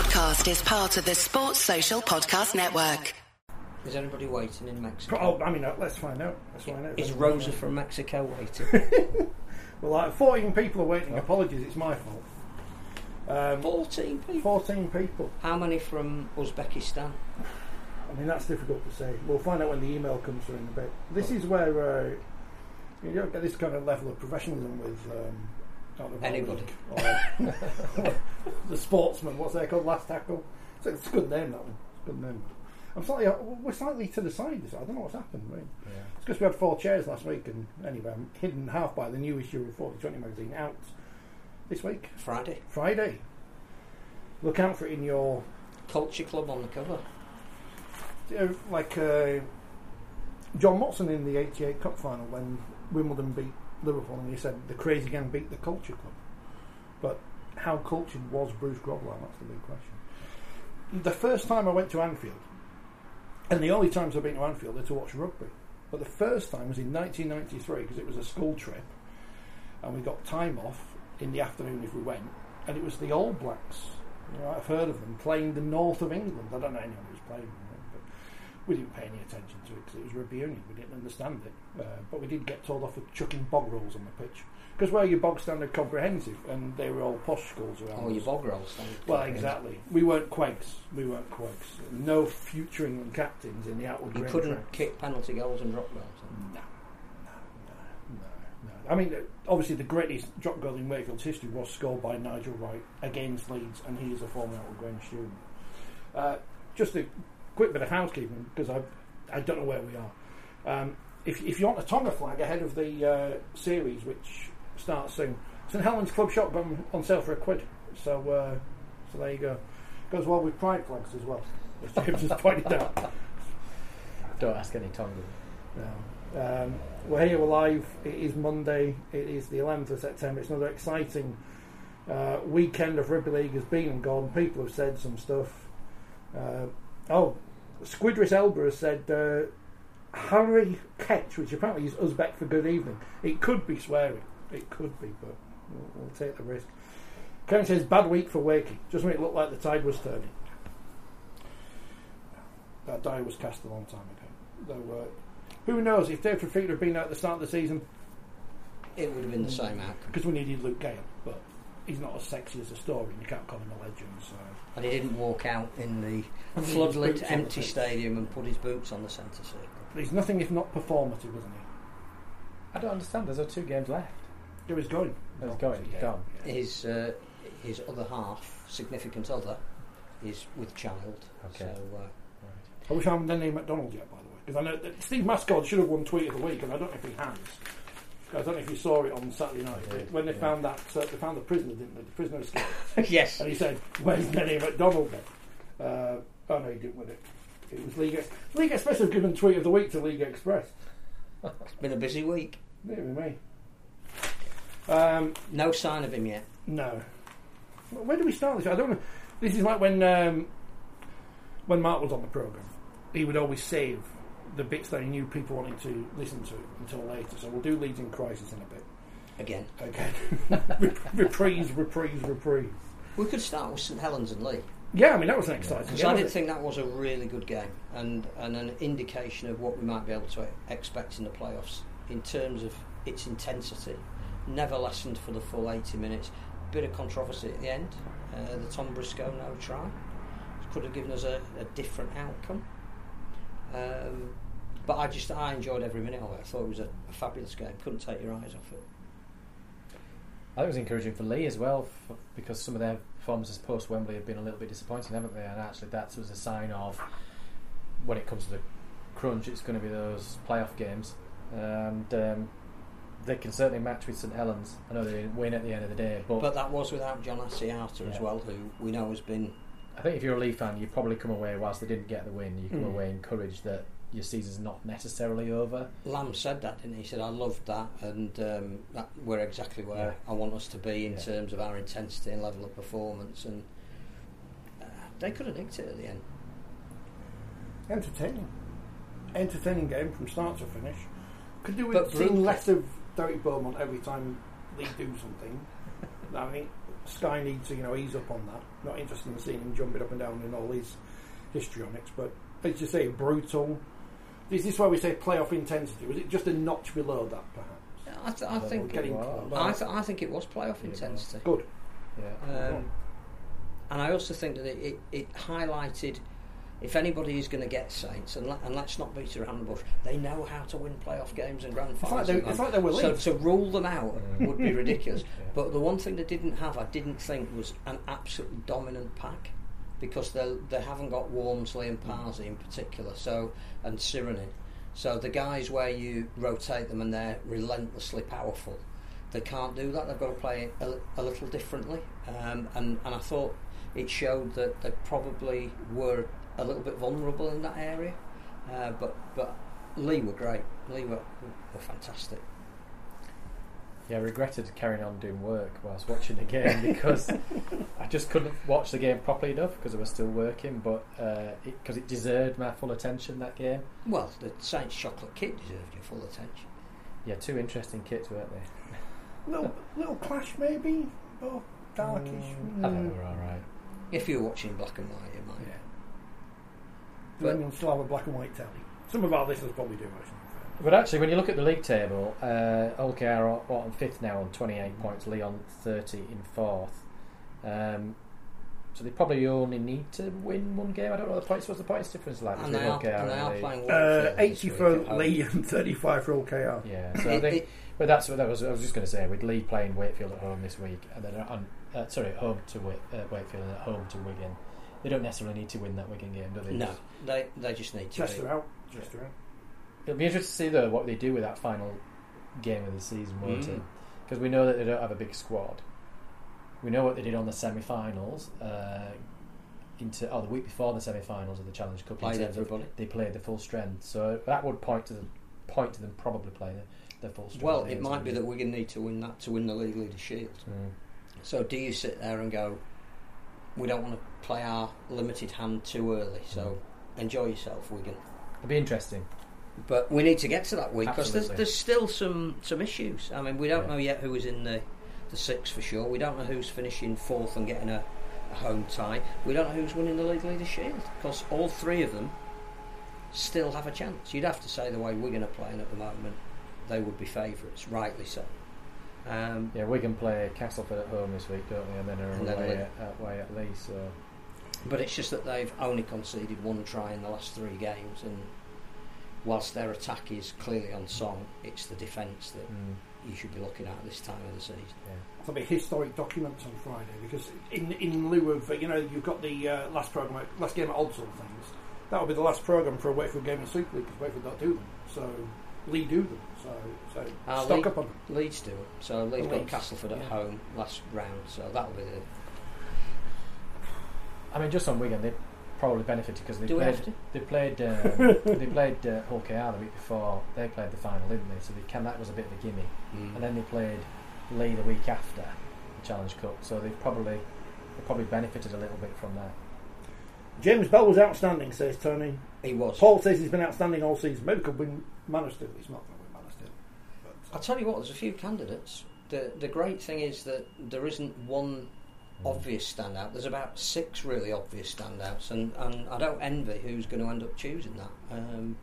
podcast is part of the Sports Social Podcast Network. Is anybody waiting in Mexico? Oh, I mean, uh, let's find out. Let's find out. Is Rosa from Mexico waiting? Well, like 14 people are waiting. Apologies, it's my fault. Um, 14 people. 14 people. How many from Uzbekistan? I mean, that's difficult to say. We'll find out when the email comes through in a bit. This is where uh, you don't get this kind of level of professionalism with um, I don't know, Anybody. or- the sportsman. What's they called? Last tackle. It's a, it's a good name. That one. It's a good name. I'm slightly. We're slightly to the side. This. I don't know what's happened. Right? It's because we had four chairs last week, and anyway, I'm hidden half by the new issue of Forty20 magazine out this week, Friday. Friday. Look out for it in your Culture Club on the cover. uh, like uh, John Motson in the '88 Cup final when Wimbledon beat Liverpool, and he said the crazy gang beat the Culture Club. But how cultured was Bruce Grobbelaar? That's the big question. The first time I went to Anfield, and the only times I've been to Anfield are to watch rugby. But the first time was in 1993 because it was a school trip, and we got time off in the afternoon if we went, and it was the All Blacks. You know, I've heard of them playing the north of England. I don't know anyone who's playing we didn't pay any attention to it because it was rugby union. We didn't understand it, uh, but we did get told off for chucking bog rolls on the pitch because we're your bog standard comprehensive, and they were all posh schools around. Oh, us. your bog rolls. Well, exactly. We weren't quakes. We weren't quakes. No future England captains in the outward You couldn't tracks. kick penalty goals and drop goals. No, no, no, no, no. I mean, uh, obviously, the greatest drop goal in Wakefield's history was scored by Nigel Wright against Leeds, and he is a former Outwood Grange student. Uh, just a quick bit of housekeeping because I, I don't know where we are. Um, if, if you want a Tonga flag ahead of the uh, series, which starts soon, St Helens Club Shop gone on sale for a quid. So, uh, so there you go. Goes well with pride flags as well, as James has pointed out. Don't ask any Tongan. No. Um, we're here, we're live. It is Monday. It is the 11th of September. It's another exciting uh, weekend of rugby league has been and gone. People have said some stuff. Uh, oh, Squidris Elba has said uh, Harry Ketch, which apparently is Uzbek for good evening. It could be swearing. It could be, but we'll, we'll take the risk. Kevin says bad week for Wakey. Just made it look like the tide was turning. That die was cast a long time ago. Though, uh, who knows if Dave Fifita had been out at the start of the season It would have been the same outcome. because we needed Luke Gale, but he's not as sexy as a story, and you can't call him a legend. So And he didn't walk out in the And his boots floodlit empty stadium and put his boots on the centre circle. But he's nothing if not performative, isn't he? I don't understand. There's only two games left. There is going. There's going. Yeah. Gone. His uh, his other half, significant other, is with child. Okay. So uh, I wish I hadn't done any McDonald yet, by the way, because I know that Steve Mascott should have won Tweet of the Week, and I don't know if he has. I don't know if you saw it on Saturday night I did, when they yeah. found that uh, they found the prisoner, didn't they? The prisoner escaped, yes, and he said, "Where's Denny McDonald then?" Oh no, he didn't win it. It was Liga. Liga Express have given Tweet of the Week to League Express. it's been a busy week. Maybe me. Um, No sign of him yet. No. Where do we start this? I don't know. This is like when um, when Mark was on the program. He would always save the bits that he knew people wanted to listen to until later. So we'll do Leeds in Crisis in a bit. Again, Okay. Rep- reprise, reprise, reprise. we could start with St Helens and Leigh. Yeah, I mean that was an exciting. Because game, I wasn't did think that was a really good game and, and an indication of what we might be able to expect in the playoffs in terms of its intensity. Never lessened for the full 80 minutes. Bit of controversy at the end. Uh, the Tom Briscoe no try could have given us a, a different outcome. Um, but I just I enjoyed every minute of it. I thought it was a, a fabulous game. Couldn't take your eyes off it. I think it was encouraging for Leigh as well f because some of their performances post Wembley have been a little bit disappointing, haven't they? And actually, that was a sign of when it comes to the crunch, it's going to be those playoff games, and um, they can certainly match with St Helens. I know they didn't win at the end of the day, but, But that was without John Asiata as well, who we know has been I think if you're a Leigh fan, you probably come away whilst they didn't get the win, you come Mm. away encouraged that your season's not necessarily over. Lam said that, didn't he? He said, I loved that, and um, that we're exactly where Yeah. I want us to be in Yeah. terms of our intensity and level of performance. And uh, they could have nicked it at the end. Entertaining. Entertaining game from start to finish. Could do with seeing less of Derek Beaumont every time they do something. I mean, Sky needs to, you know, ease up on that. Not interested in seeing him jumping up and down in all his histrionics, but as you say, brutal. Is this why we say playoff intensity? Was it just a notch below that, perhaps? I, th- I think Getting Wow. close. I, th- I think it was playoff Yeah, intensity. Good. Yeah. Um, and I also think that it, it, it highlighted if anybody is going to get Saints, and, let, and let's not beat around the bush, they know how to win playoff games and grand It's like finals. they, it's like they were so to rule them out Mm. would be ridiculous. Yeah. But the one thing they didn't have, I didn't think, was an absolutely dominant pack because they they haven't got Walmsley and Parsley in particular, so and Sironen. So the guys where you rotate them and they're relentlessly powerful, they can't do that. They've got to play a, a little differently. Um, and and I thought it showed that they probably were a little bit vulnerable in that area. Uh, but but Leigh were great. Leigh were, were fantastic. Yeah, I regretted carrying on doing work whilst watching the game because I just couldn't watch the game properly enough because I was still working. But uh, because it, deserved my full attention that game. Well, the Saints chocolate kit deserved your full attention. Yeah, two interesting kits, weren't they? little, little clash, maybe. Oh, darkish. Mm, I hmm. thought they were all right. If you were watching black and white, you might. Yeah. But- then you'll still have a black and white telly. Some of our listeners probably do, actually. But actually, when you look at the league table, uh, OKR are what, on fifth now on 28 points, Leon 30 in fourth. Um, so they probably only need to win one game. I don't know what the points. What's the points difference like And between they are, OKR and they are playing Uh, 80 for at home. Leigh and 35 for OKR. Yeah, so I think. But that's what that was. I was just going to say with Leigh playing Wakefield at home this week, and then on uh, sorry at home to Wa- uh, Wakefield and at home to Wigan. They don't necessarily need to win that Wigan game, do they? no, they they just need to. Chester be. out. Chester out. It'll be interesting to see though what they do with that final game of the season, won't Mm. it? Because we know that they don't have a big squad. We know what they did on the semi-finals. Uh, into oh, the week before the semi-finals of the Challenge Cup. in Played terms of they played the full strength, so that would point to the point to them probably playing the, the full strength. Well, it might be that Wigan need to win that to win the league leader shield. Mm. So do you sit there and go, we don't want to play our limited hand too early, so enjoy yourself, Wigan. It'd be interesting. But we need to get to that week because there's, there's still some, some issues. I mean, we don't Yeah. know yet who is in the, the six for sure. We don't know who's finishing fourth and getting a, a home tie. We don't know who's winning the league leader shield because all three of them still have a chance. You'd have to say the way Wigan are playing at the moment, they would be favourites, rightly so. Um, Yeah, Wigan play Castleford at home this week, don't they? And then are And then away, Leigh. at, away at. So But it's just that they've only conceded one try in the last three games, and whilst their attack is clearly on song, it's the defence that mm, you should be looking at at this time of the season. yeah. There'll be historic documents on Friday because in in lieu of uh, you know you've got the uh, last program last game at odds all things that will be the last program for a Wakefield game in Super League because Wakefield don't do them so Lee do them so so Ah, stock Lee- up on them. Leeds do it, so Leeds got Castleford at yeah. home last round, so that'll be the. I mean, just on Wigan, they probably benefited because they Do played. have to? They played. Um, they played uh, Hull KR the week before. They played the final, didn't they? So they can, that was a bit of a gimme. And then they played Leigh the week after the Challenge Cup. So they probably they probably benefited a little bit from that. James Bell was outstanding says Tony he was. Paul says he's been outstanding all season maybe could win Man of Steel he's not going to win Man of Steel but I'll tell you what, there's a few candidates. The the great thing is that there isn't one obvious standout. There's about six really obvious standouts, and, and I don't envy who's going to end up choosing that. Um,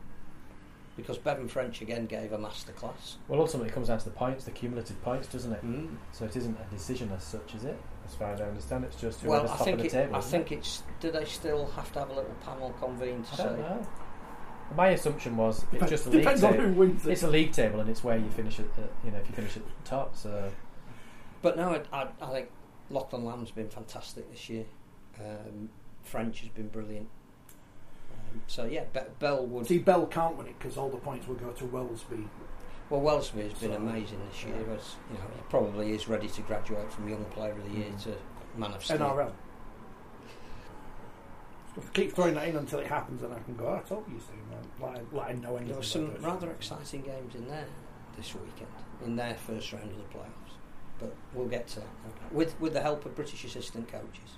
because Bevan French again gave a masterclass. Well, ultimately, it comes down to the points, the cumulative points, doesn't it? Mm. So it isn't a decision as such, is it? As far as I understand, it's just Well, whoever's I top think of the it, table. I isn't think it? it's. Do they still have to have a little panel convened to I say? don't know. My assumption was it's just a league depends on table. who wins it It's a league table, and it's where you finish at. Uh, you know, if you finish at the top. So But no, I, I, I think Lachlan Lam's been fantastic this year. Um, French has been brilliant. Um, so yeah, Be- Bell would. see Bell can't win it because all the points will go to Welsby Well, Welsby has been So- amazing this year. As you know, he probably is ready to graduate from Young Player of the Year Mm. to Man of Steel. NRL keep throwing that in until it happens and I can go I told you so man. Like, like I know anything There were some rather exciting games in there this weekend in their first round of the playoffs. But we'll get to that with with the help of British assistant coaches.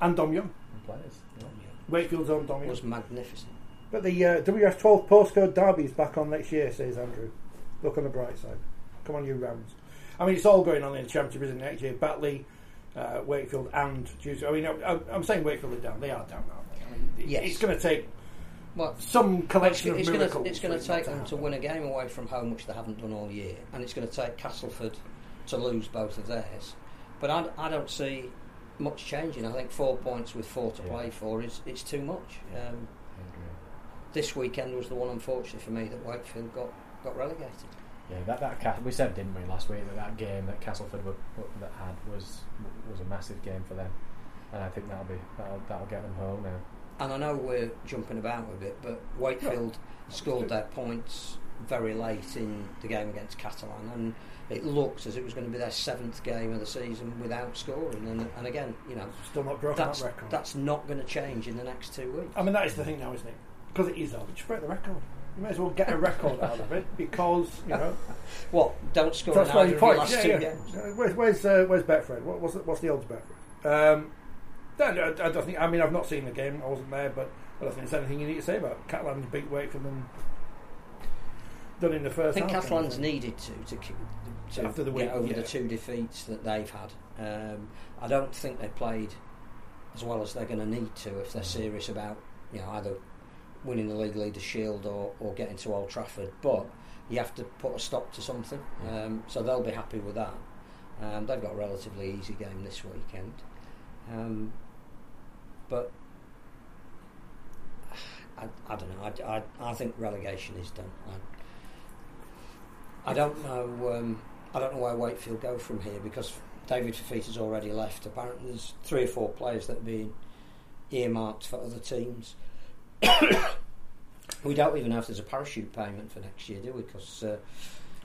and Dom Young and players. Yeah. Tom Young Wakefield's own Dom Young was magnificent. But the uh, WF12 postcode derby is back on next year, says Andrew. Look on the bright side. Come on, you Rams. I mean, it's all going on in the championship, isn't it? Next year, Batley, uh, Wakefield and Tuesday. I mean, I'm, I'm saying Wakefield are down. They are down, aren't they? I mean, it- Yes. it's going to take Well, some it's, collection it's of Gonna, it's going to take them to win a game away from home, which they haven't done all year, and it's going to take Castleford to lose both of theirs. But I, I don't see much changing. I think four points with four to Yeah. play for is it's too much. Um, this weekend was the one, unfortunately for me, that Wakefield got got relegated. Yeah, that that we said didn't we last week that that game that Castleford were, that had was was a massive game for them, and I think that'll be that'll, that'll get them home now. And I know we're jumping about a bit, but Wakefield scored their points very late in the game against Catalan, and it looked as it was going to be their seventh game of the season without scoring. And, and again, you know, Still not broken that's that record. that's not going to change in the next two weeks. I mean, that is the thing now, isn't it? Because it is over. Just break the record. You may as well get a record out of it because you know What? Don't score that's in why either you of your point. last Yeah, two yeah. games. Uh, Where's where's, uh, where's Betfred? What, what's the, what's the odds Betfred? Um, no, I don't think. I mean, I've not seen the game. I wasn't there, but I don't think there's anything you need to say about. Catalan's beat Wakefield and done in the first. I think half, Catalan's kind of thing. needed to to, keep- to After the get over yeah. the two defeats that they've had. Um, I don't think they played as well as they're going to need to if they're serious about you know either winning the league leader shield or, or getting to Old Trafford. But you have to put a stop to something, um, so they'll be happy with that. Um, they've got a relatively easy game this weekend, um, but I, I don't know. I, I, I think relegation is done. I, I don't know. I don't know where Wakefield go from here because David Fifita's already left. Apparently, there's three or four players that have been earmarked for other teams. we don't even know if there's a parachute payment for next year, do we? Because uh,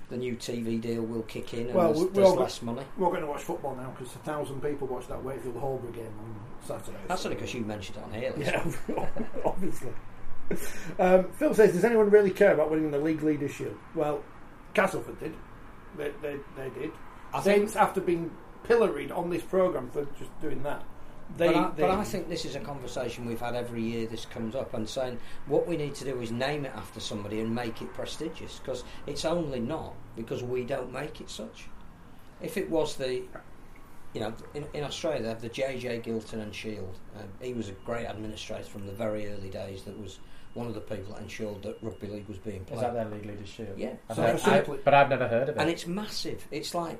the new TV deal will kick in and Well, there's, there's less money. We're going to watch football now because a thousand people watched that Wakefield Holbrook game on Saturday. That's only because you mentioned it on here. Yeah, obviously. Um, Phil says, does anyone really care about winning the league leader shield? Well, Castleford did. They, they, they did. I think Saints, after being pilloried on this programme for just doing that, they, but, I, they but I think this is a conversation we've had every year. This comes up and saying what we need to do is name it after somebody and make it prestigious because it's only not because we don't make it such. If it was the, you know, in, in Australia they have the JJ Giltinan Shield. Um, he was a great administrator from the very early days. That was one of the people that ensured that rugby league was being played. Is that their league leaders shield? Yeah. So never- for I- but I've never heard of it. and it's massive. It's like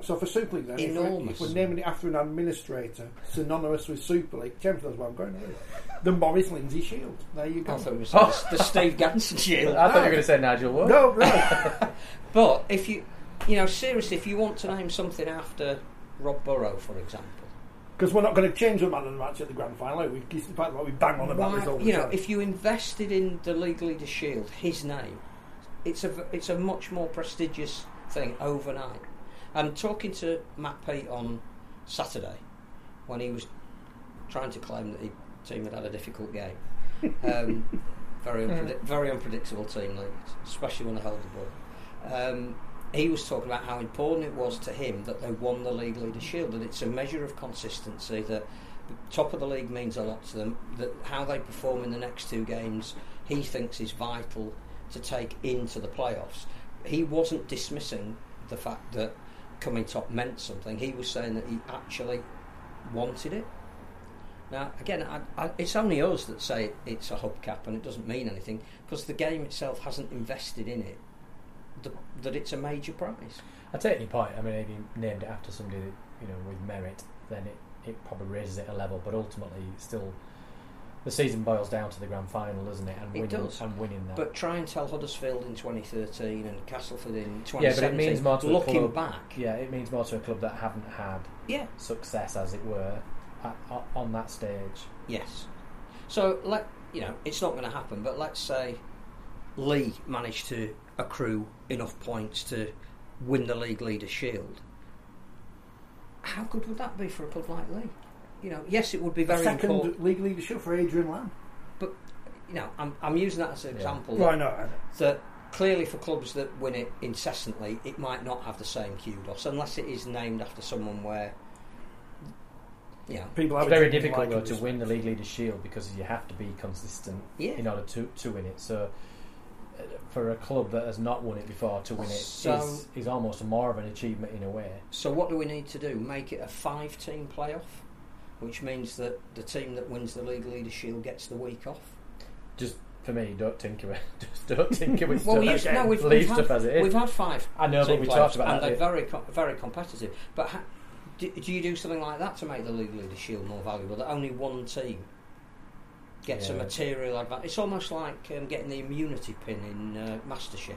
So for Super League then, if we're, Enormous. if we're naming it after an administrator synonymous with Super League, James knows what I'm going with. The Maurice Lindsay Shield. There you go. I thought it was Oh. the, the Steve Ganson Shield. I thought you were going to say Nigel Wood. No, no. But if you, you know, seriously, if you want to name something after Rob Burrow, for example, Because we're not going to change the man of the match at the grand final. We, despite the fact we bang on about why- this all the you know, time. if you invested in the League Leader Shield, his name, it's a v- it's a much more prestigious thing overnight. And talking to Matt Peet on Saturday, when he was trying to claim that his team had had a difficult game, um, very unpredict- very unpredictable team leads, especially when they hold the ball. Um, he was talking about how important it was to him that they won the league leader shield, and it's a measure of consistency that the top of the league means a lot to them. That how they perform in the next two games, he thinks is vital to take into the playoffs. He wasn't dismissing the fact that coming top meant something. He was saying that he actually wanted it. Now, again, I, I, it's only us that say it's a hubcap and it doesn't mean anything because the game itself hasn't invested in it the, that it's a major prize. I take your point. I mean, if you named it after somebody that, you know with merit, then it, it probably raises it a level. But ultimately, still, the season boils down to the grand final, doesn't it? And It winning does. and winning that. But try and tell Huddersfield in 2013 and Castleford in 2017. yeah, but it means more to a looking club. back. Yeah, it means more to a club that haven't had Yeah, success, as it were, at, on that stage. yes. So let you know it's not going to happen. But let's say Leigh managed to accrue enough points to win the league leader shield. How good would that be for a club like Leigh? You know, yes, it would be very Second important. league shield for Adrian Lam. But you know, I'm, I'm using that as an Yeah. example. Why that- not? that clearly for clubs that win it incessantly, it might not have the same kudos unless it is named after someone where, you know, People have It's very difficult liking though to for win the league leader shield because you have to be consistent yeah. in order to, to win it. So for a club that has not won it before to win it is So- is almost more of an achievement in a way. So what do we need to do? Make it a five-team playoff, which means that the team that wins the league leader shield gets the week off. Just for me, don't tinker with just don't tinker with Well, stuff. we used, no, we've, we've stuff had, as it is. We've had five. I know, but we talked about and that. they're very com- very competitive. But ha- do, do you do something like that to make the league leader shield more valuable? That only one team gets a material advantage. It's almost like um, getting the immunity pin in uh, MasterChef.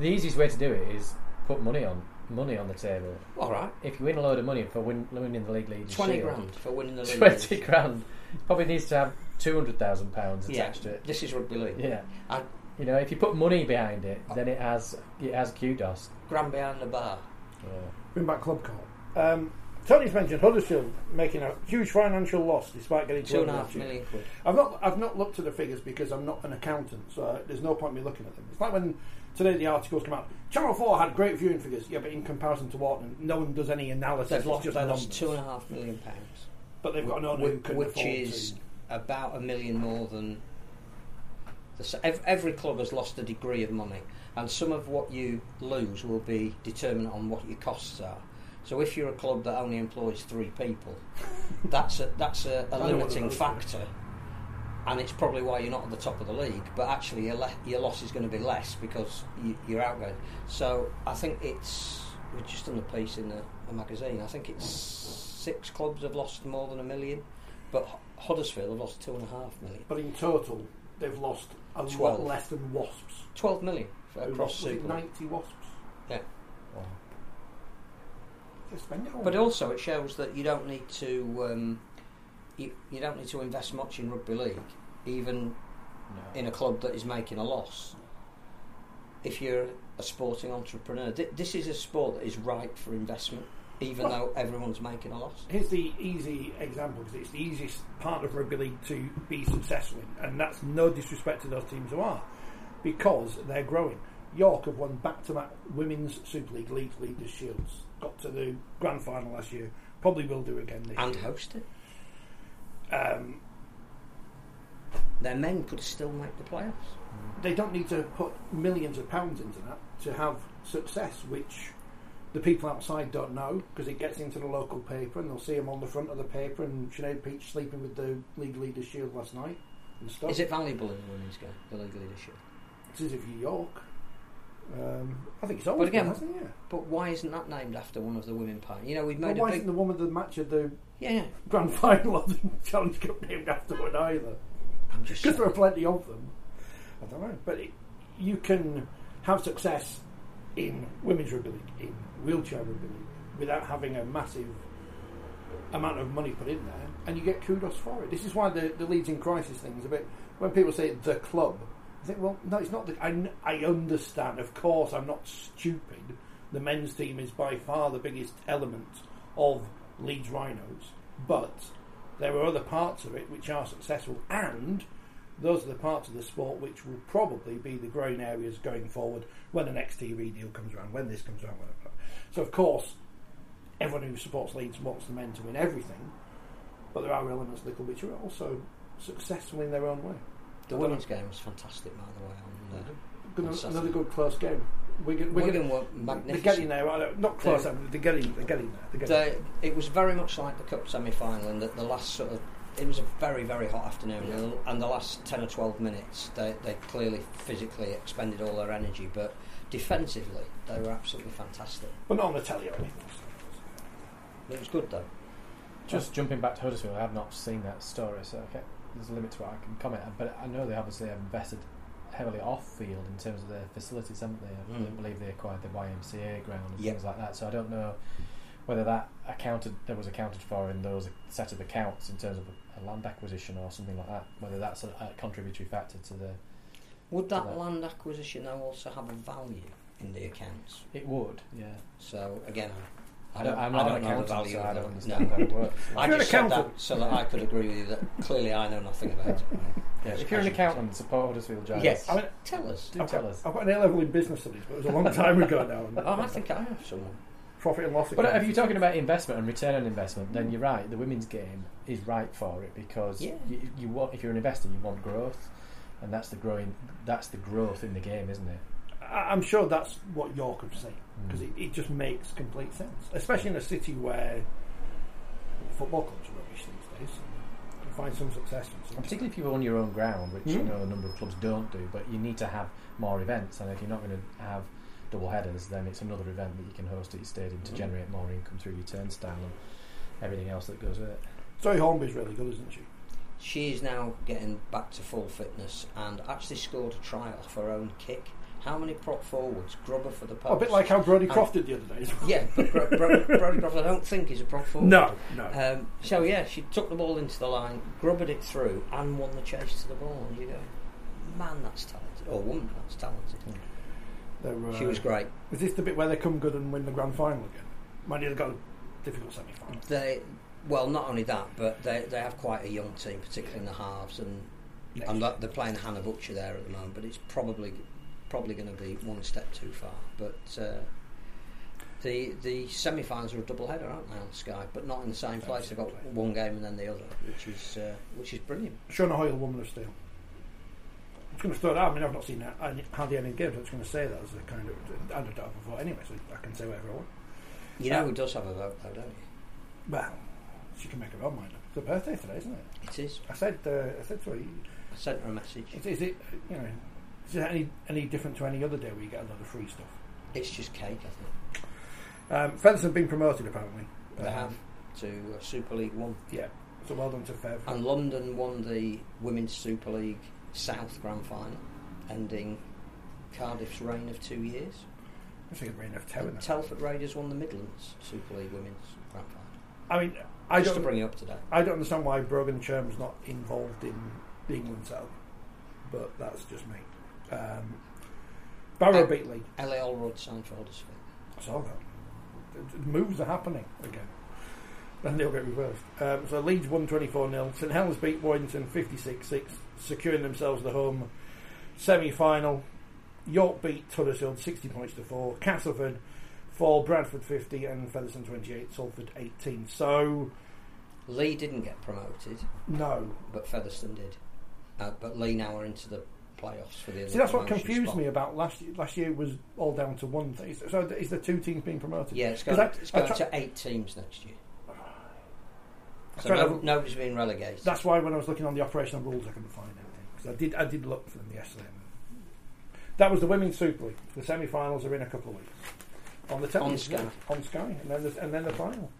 The easiest way to do it is put money on money on the table. All right, If you win a load of money for win, winning the league league, twenty Shield, grand for winning the league. twenty leadership. grand probably needs to have two hundred thousand pounds Yeah, attached to it. this is rugby league. Yeah, I- you know, if you put money behind it, then it has it has kudos. Grand behind the bar. Yeah. Bring back club call. Um, Tony's mentioned Huddersfield making a huge financial loss despite getting Two and a promoted half last year. million quid. I've not I've not looked at the figures because I'm not an accountant, so uh, there's no point in me looking at them. It's like when today the articles come out. Channel Four had great viewing figures, yeah, but in comparison to what, no one does any analysis. They've lost, just they lost two and a half million pounds. But they've got an owner who which is to. about a million more than the, every club has lost a degree of money, and some of what you lose will be determined on what your costs are. So if you're a club that only employs three people, that's a that's a, a I know what limiting factor, and it's probably why you're not at the top of the league. But actually, your, le- your loss is going to be less because you, you're outgoing. So I think it's we've just done a piece in the, magazine. I think it's six clubs have lost more than a million, but H- Huddersfield have lost two and a half million. But in total, they've lost a Twelve. lot less than Wasps. Twelve million for across was it Super. ninety Wasps. Yeah. Wow. They spend it all. But also, it shows that you don't need to um, you, you don't need to invest much in rugby league, even No. in a club that is making a loss. If you're a sporting entrepreneur, Th- this is a sport that is ripe for investment, even Well- though everyone's making a loss. Here's the easy example because it's the easiest part of rugby league to be successful in, and that's no disrespect to those teams who are, because they're growing. York have won back-to-back women's Super League league leaders shields. Got to the grand final last year. Probably will do again this And year. host it. Um, Their men could still make the playoffs. they don't need to put millions of pounds into that to have success, which the people outside don't know because it gets into the local paper and they'll see them on the front of the paper. And Sinead Peach sleeping with the league leaders shield last night and stuff. Is it valuable in the women's game, the league leadership? It's as if you're York. Um, I think it's always But again- been, hasn't it? Yeah. But why isn't that named after one of the women part? You know, we've made why a isn't the woman of the match of the yeah. yeah. grand final of the Challenge Cup named after one either? I'm just Because there are plenty of them. I don't know. But it, you can have success in women's rugby league, in wheelchair rugby league, without having a massive amount of money put in there, and you get kudos for it. This is why the, the Leeds in crisis thing is a bit. When people say the club, I think, well, no, it's not. The, I, I understand. Of course, I'm not stupid. The men's team is by far the biggest element of Leeds Rhinos, but there are other parts of it which are successful, and those are the parts of the sport which will probably be the growing areas going forward when the next TV deal comes around, when this comes around, whatever. So, of course, everyone who supports Leeds wants the men to win everything, but there are elements of the club which are also successful in their own way. The women's game was fantastic, by the way. On, uh, Good- On Saturday. another good close game. We're, Wigan getting, were they're magnificent. getting there. Not close. They- They're getting. They're getting there. They're getting They, it was very much like the cup semi-final, and that the last sort of it was a very very hot afternoon, and, the, and the last ten or twelve minutes they they clearly physically expended all their energy, but defensively they were absolutely fantastic. But not on the telly or anything. It was good though. Just jumping back to Huddersfield, I have not seen that story, so okay, there's a limit to what I can comment. on, But I know they obviously have invested heavily off field in terms of their facilities, haven't they? I Mm. believe they acquired the YMCA ground and Yep. things like that. So I don't know whether that accounted that was accounted for in those set of accounts in terms of a, a land acquisition or something like that. Whether that's a, a contributory factor to the. Would that that. land acquisition though also have a value in the accounts? It would, yeah. So again, I, I don't, don't, I'm I not don't an know the accountant, value so of I don't understand no. how it works. I If you're an just said that accountant- so that I could agree with you that clearly I know nothing about it. Yeah, if you're an accountant, support Huddersfield Giants. Yes. I mean, Tell us. do I've tell got, us. I've got an A level in business studies, but it was a long time ago now. Oh, I think I have someone. Profit and loss. But if you're talking about investment and return on investment, then you're right. The women's game is right for it because Yeah. you, you want, if you're an investor, you want growth. and that's the growing. That's the growth in the game, isn't it? I- I'm sure that's what York have seen because Mm. it, it just makes complete sense, especially in a city where football clubs are rubbish these days. You can find some success in And some. particularly if you own your own ground, which you Mm. know a number of clubs don't do, but you need to have more events. And if you're not going to have double headers, then it's another event that you can host at your stadium to Mm. generate more income through your turnstile and everything else that goes with it. Zoe Hornby's really good, isn't she? She is now getting back to full fitness and actually scored a try off her own kick. How many prop forwards? Grubber for the post. Oh, a bit like how Brody Croft did the other day. Yeah, but Bro- Bro- Brody Croft, I don't think he's a prop forward. No, no. Um, so yeah, she took the ball into the line, grubbered it through, and won the chase to the ball. And you go, man, that's talented. Or woman, that's talented. They're, uh, She was great. Is this the bit where they come good and win the grand final again? Mind you, they've got a difficult semi final. They, well, not only that, but they they have quite a young team, particularly in the halves, and and they're playing Hannah Butcher there at the moment. But it's probably probably going to be one step too far. But uh, the the semi-finals are a double header, aren't they, on Sky? But not in the same place. They've got one game and then the other, which is uh, which is brilliant. Shona Hoyle, Woman of Steel. Going to throw that out. I mean, I've not seen that, any, hardly any games. I'm just going to say that as a kind of. I don't a vote anyway, so I can say whatever I want. You know Uh, who does have a vote, though, don't you? Well, she can make her own mind up. It's her birthday today, isn't it? It is. I said, uh, I said to her, I sent her a message. is, is it, you know, is it any, any different to any other day where you get a lot of free stuff? It's just cake, I think. Um, have been promoted, apparently. They Um, have to uh, Super League One. Yeah. So well done to Fev. And London won the Women's Super League South Grand Final, ending Cardiff's reign of two years. I think it rain of now. Telford Raiders won the Midlands Super League Women's Grand Final. I mean, I Just to don't, bring it up to date. I don't understand why Brogan Churm's not involved in the England setup, but that's just me. Um, Barrow beat League. LA Allroad for Huddersfield. I saw that. Moves are happening again. And they'll get reversed. Um, so Leeds won 24 0. St Helens beat Warrington 56 6, securing themselves the home semi final. York beat Huddersfield 60 points to 4. Castleford 4, Bradford 50, and Featherstone 28, Salford 18. So, Lee didn't get promoted, no. but Featherstone did. Uh, but Lee now are into the playoffs for the. See, that's what confused spot. me about last year. Last year was all down to one thing. So, is the two teams being promoted? Yeah, it's going, I- it's going tra- to eight teams next year. So no, to- nobody's being relegated. That's why when I was looking on the operational rules, I couldn't find anything because I did. I did look for them yesterday. That was the women's Super League. The semi-finals are in a couple of weeks on the On? Sky. On Sky, and then the, and then the final.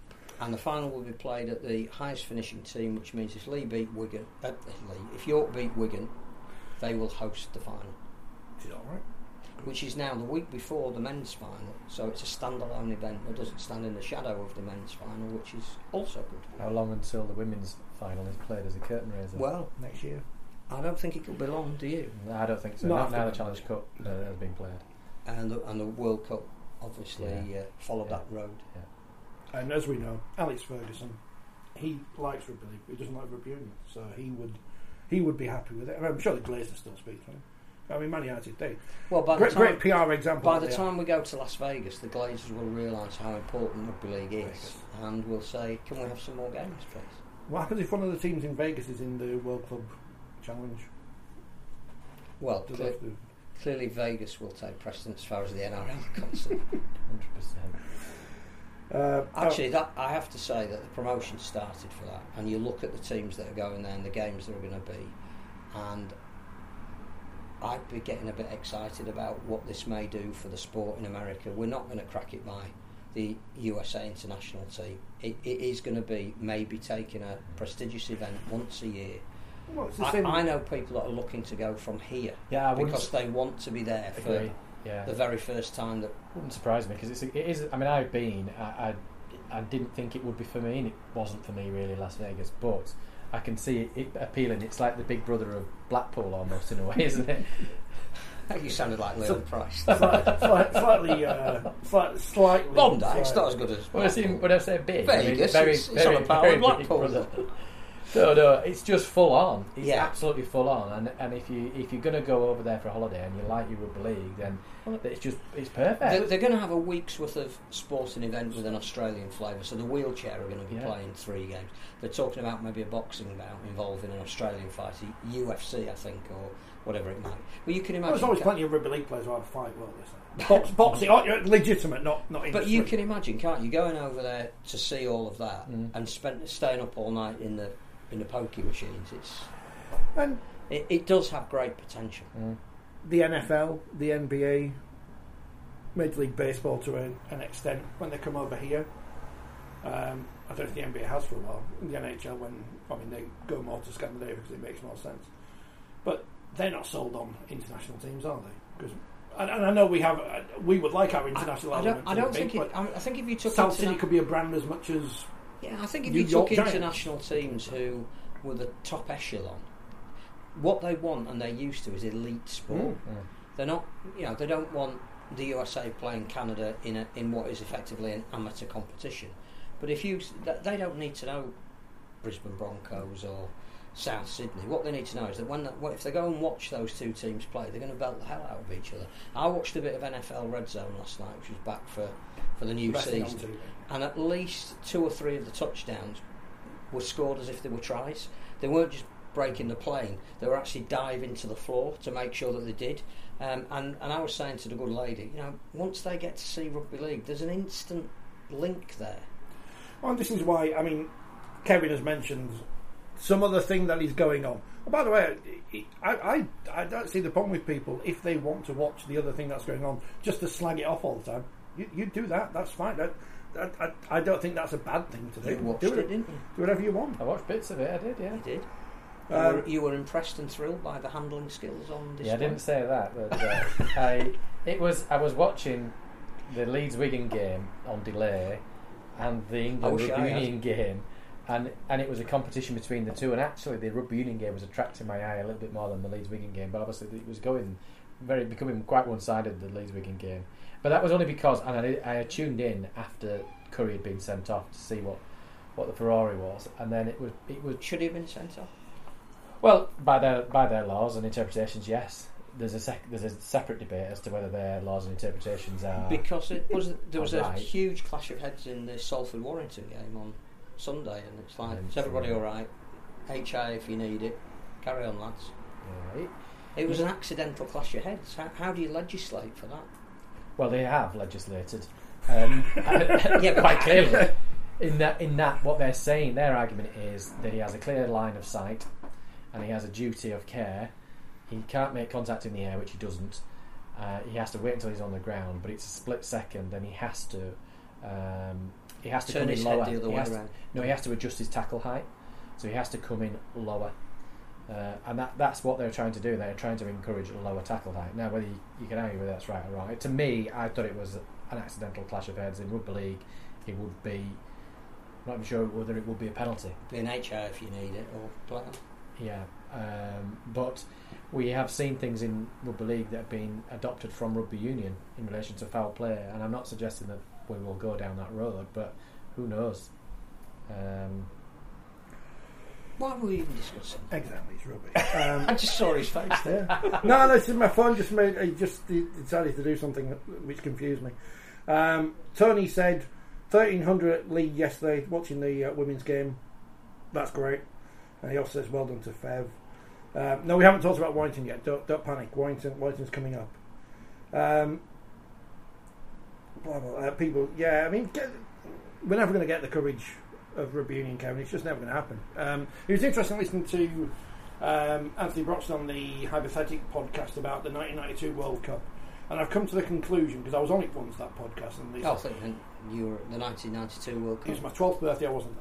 And the final will be played at the highest finishing team, which means if Lee beat Wigan, uh, Lee, if York beat Wigan, they will host the final, Is it all right? which is now the week before the men's final. So it's a standalone event that doesn't stand in the shadow of the men's final, which is also good. How long until the women's final is played as a curtain raiser? Well, Next year. I don't think it could be long, do you? I don't think so. Not Not, now the. Challenge Cup uh, has been played. And the, and the World Cup obviously Yeah. uh, followed Yeah. that road. And as we know, Alex Ferguson, he likes rugby league, but he doesn't like rugby union, so he would he would be happy with it. And I'm sure the Glazers still speak to him. I mean, Man United, they Well, by great, the time, great PR example. by the they time we go to Las Vegas, the Glazers will realise how important rugby league is, Vegas. and will say, "Can we have some more games, please?" are. What happens if one of the teams in Vegas is in the World Club Challenge? Well, Does cle- that have to- clearly Vegas will take precedence as far as the NRL are concerned. Hundred percent. Uh, Actually, that I have to say that the promotion started for that, and you look at the teams that are going there and the games that are going to be, and I'd be getting a bit excited about what this may do for the sport in America. We're not going to crack it by the USA international team. It, it is going to be maybe taking a prestigious event once a year. oh, well, I. I know people that are looking to go from here Yeah, because they want to be there for agree. Yeah, the very first time that wouldn't surprise me because it's it is. I mean, I've been. I, I I didn't think it would be for me, and it wasn't for me really. Las Vegas, but I can see it, it appealing. It's like the big brother of Blackpool almost in a way, isn't it? you sounded like Leon Pryce. Slight- slight- slightly, uh, slight, slightly. Bondi, it's not as good as When I say when I say big, Vegas, I mean very it's- it's very, on a par very with big Blackpool. Brother. No, no, it's just full on. It's Yeah. absolutely full on. And and if you if you're going to go over there for a holiday and you like your rugby league, then it's just it's perfect. They're, they're going to have a week's worth of sporting event with an Australian flavour. So the wheelchair are going to be Yeah. playing three games. They're talking about maybe a boxing bout involving an Australian fighter, UFC, I think, or whatever it might. Well, you can Well, imagine. there's always plenty of rugby league players who have a fight, won't there? Box, boxing, oh, you're legitimate, not not. But you can imagine, can't you, going over there to see all of that Mm. and spend staying up all night in the in the pokey machines. It's And it, it does have great potential. Mm. the NFL, the NBA, Major League Baseball to a, an extent when they come over here. Um, I don't think the NBA has for a while. The NHL, when I mean they go more to Scandinavia because it makes more sense, but they're not sold on international teams, are they? 'Cause- and, and I know we have, uh, we would like our international. I, I don't. I don't be, think. It, I, I think if you took South interna- City could be a brand as much as Yeah, I think if New you York took Giants. international teams who were the top echelon, what they want and they're used to is elite sport. Mm. They're not, you know, they don't want the USA playing Canada in a, in what is effectively an amateur competition. But if you, they don't need to know Brisbane Broncos or South Sydney. What they need to know is that when the, if they go and watch those two teams play, they're going to belt the hell out of each other. I watched a bit of NFL Red Zone last night, which was back for for the new best season TV. And at least two or three of the touchdowns were scored as if they were tries. They weren't just breaking the plane; they were actually diving to the floor to make sure that they did. Um, and and I was saying to the good lady, you know, once they get to see rugby league, there's an instant link there. Well, this is why, I mean, Kevin has mentioned some other thing that is going on. Oh, by the way, I, I, I don't see the problem with people if they want to watch the other thing that's going on just to slag it off all the time. You, you do that, that's fine. That, that, I, I don't think that's a bad thing to do. You watched do, it, didn't you? do whatever you want. I watched bits of it. I did, yeah. You did. You, Um, were, you were impressed and thrilled by the handling skills on display. Yeah, I didn't say that, but uh, I it was I was watching the Leeds Wigan game on delay and the England rugby union game, and and it was a competition between the two. And actually, the rugby union game was attracting my eye a little bit more than the Leeds Wigan game. But obviously, it was going very becoming quite one sided the Leeds Wigan game. But that was only because and I, I tuned in after Curry had been sent off to see what what the Ferrari was, and then it was it was Should he have been sent off? well, by their by their laws and interpretations, yes. There's a sec- there's a separate debate as to whether their laws and interpretations are. Because it was there was a Right. huge clash of heads in the Salford Warrington game on Sunday, and it's like, And is everybody all right? HI if you need it. Carry on, lads. Yeah, it- It was an accidental clash of heads. How, how do you legislate for that? Well, they have legislated, um, Yeah, quite clearly. In that, in that, what they're saying, their argument is that he has a clear line of sight, and he has a duty of care. He can't make contact in the air, which he doesn't. Uh, he has to wait until he's on the ground, but it's a split second, and he has to. Um, he has to Turn come in lower. the other He has to- No, he has to adjust his tackle height, so he has to come in lower. Uh, and that, that's what they're trying to do. They're trying to encourage a lower tackle height. Now, whether you, you can argue whether that's right or wrong, to me, I thought it was an accidental clash of heads in rugby league. It would be. I'm not even sure whether it would be a penalty. Be an HI if you need it, or play. Yeah, um, but we have seen things in rugby league that have been adopted from rugby union in relation to foul play, and I'm not suggesting that we will go down that road, but who knows? Um, Why were we even discussing? Exactly, it's rubbish. Um, I just saw his face there. No, no, this is my phone just made. It just decided to do something which confused me. Um, Tony said, thirteen hundred at League yesterday, watching the uh, women's game. That's great. And he also says, well done to Fev. Um, no, we haven't talked about Warrington yet. Don't, don't panic. Warrington, Warrington's coming up. Um, blah, blah, uh, people, yeah, I mean, get, we're never going to get the coverage of rugby union, Kevin. It's just never going to happen. Um, it was interesting listening to um, Anthony Broxton on the Hypothetic podcast about the 1992 World Cup. And I've come to the conclusion, because I was on it once, that podcast, and Oh, I think you were at the 1992 World Cup. it was my 12th birthday, I wasn't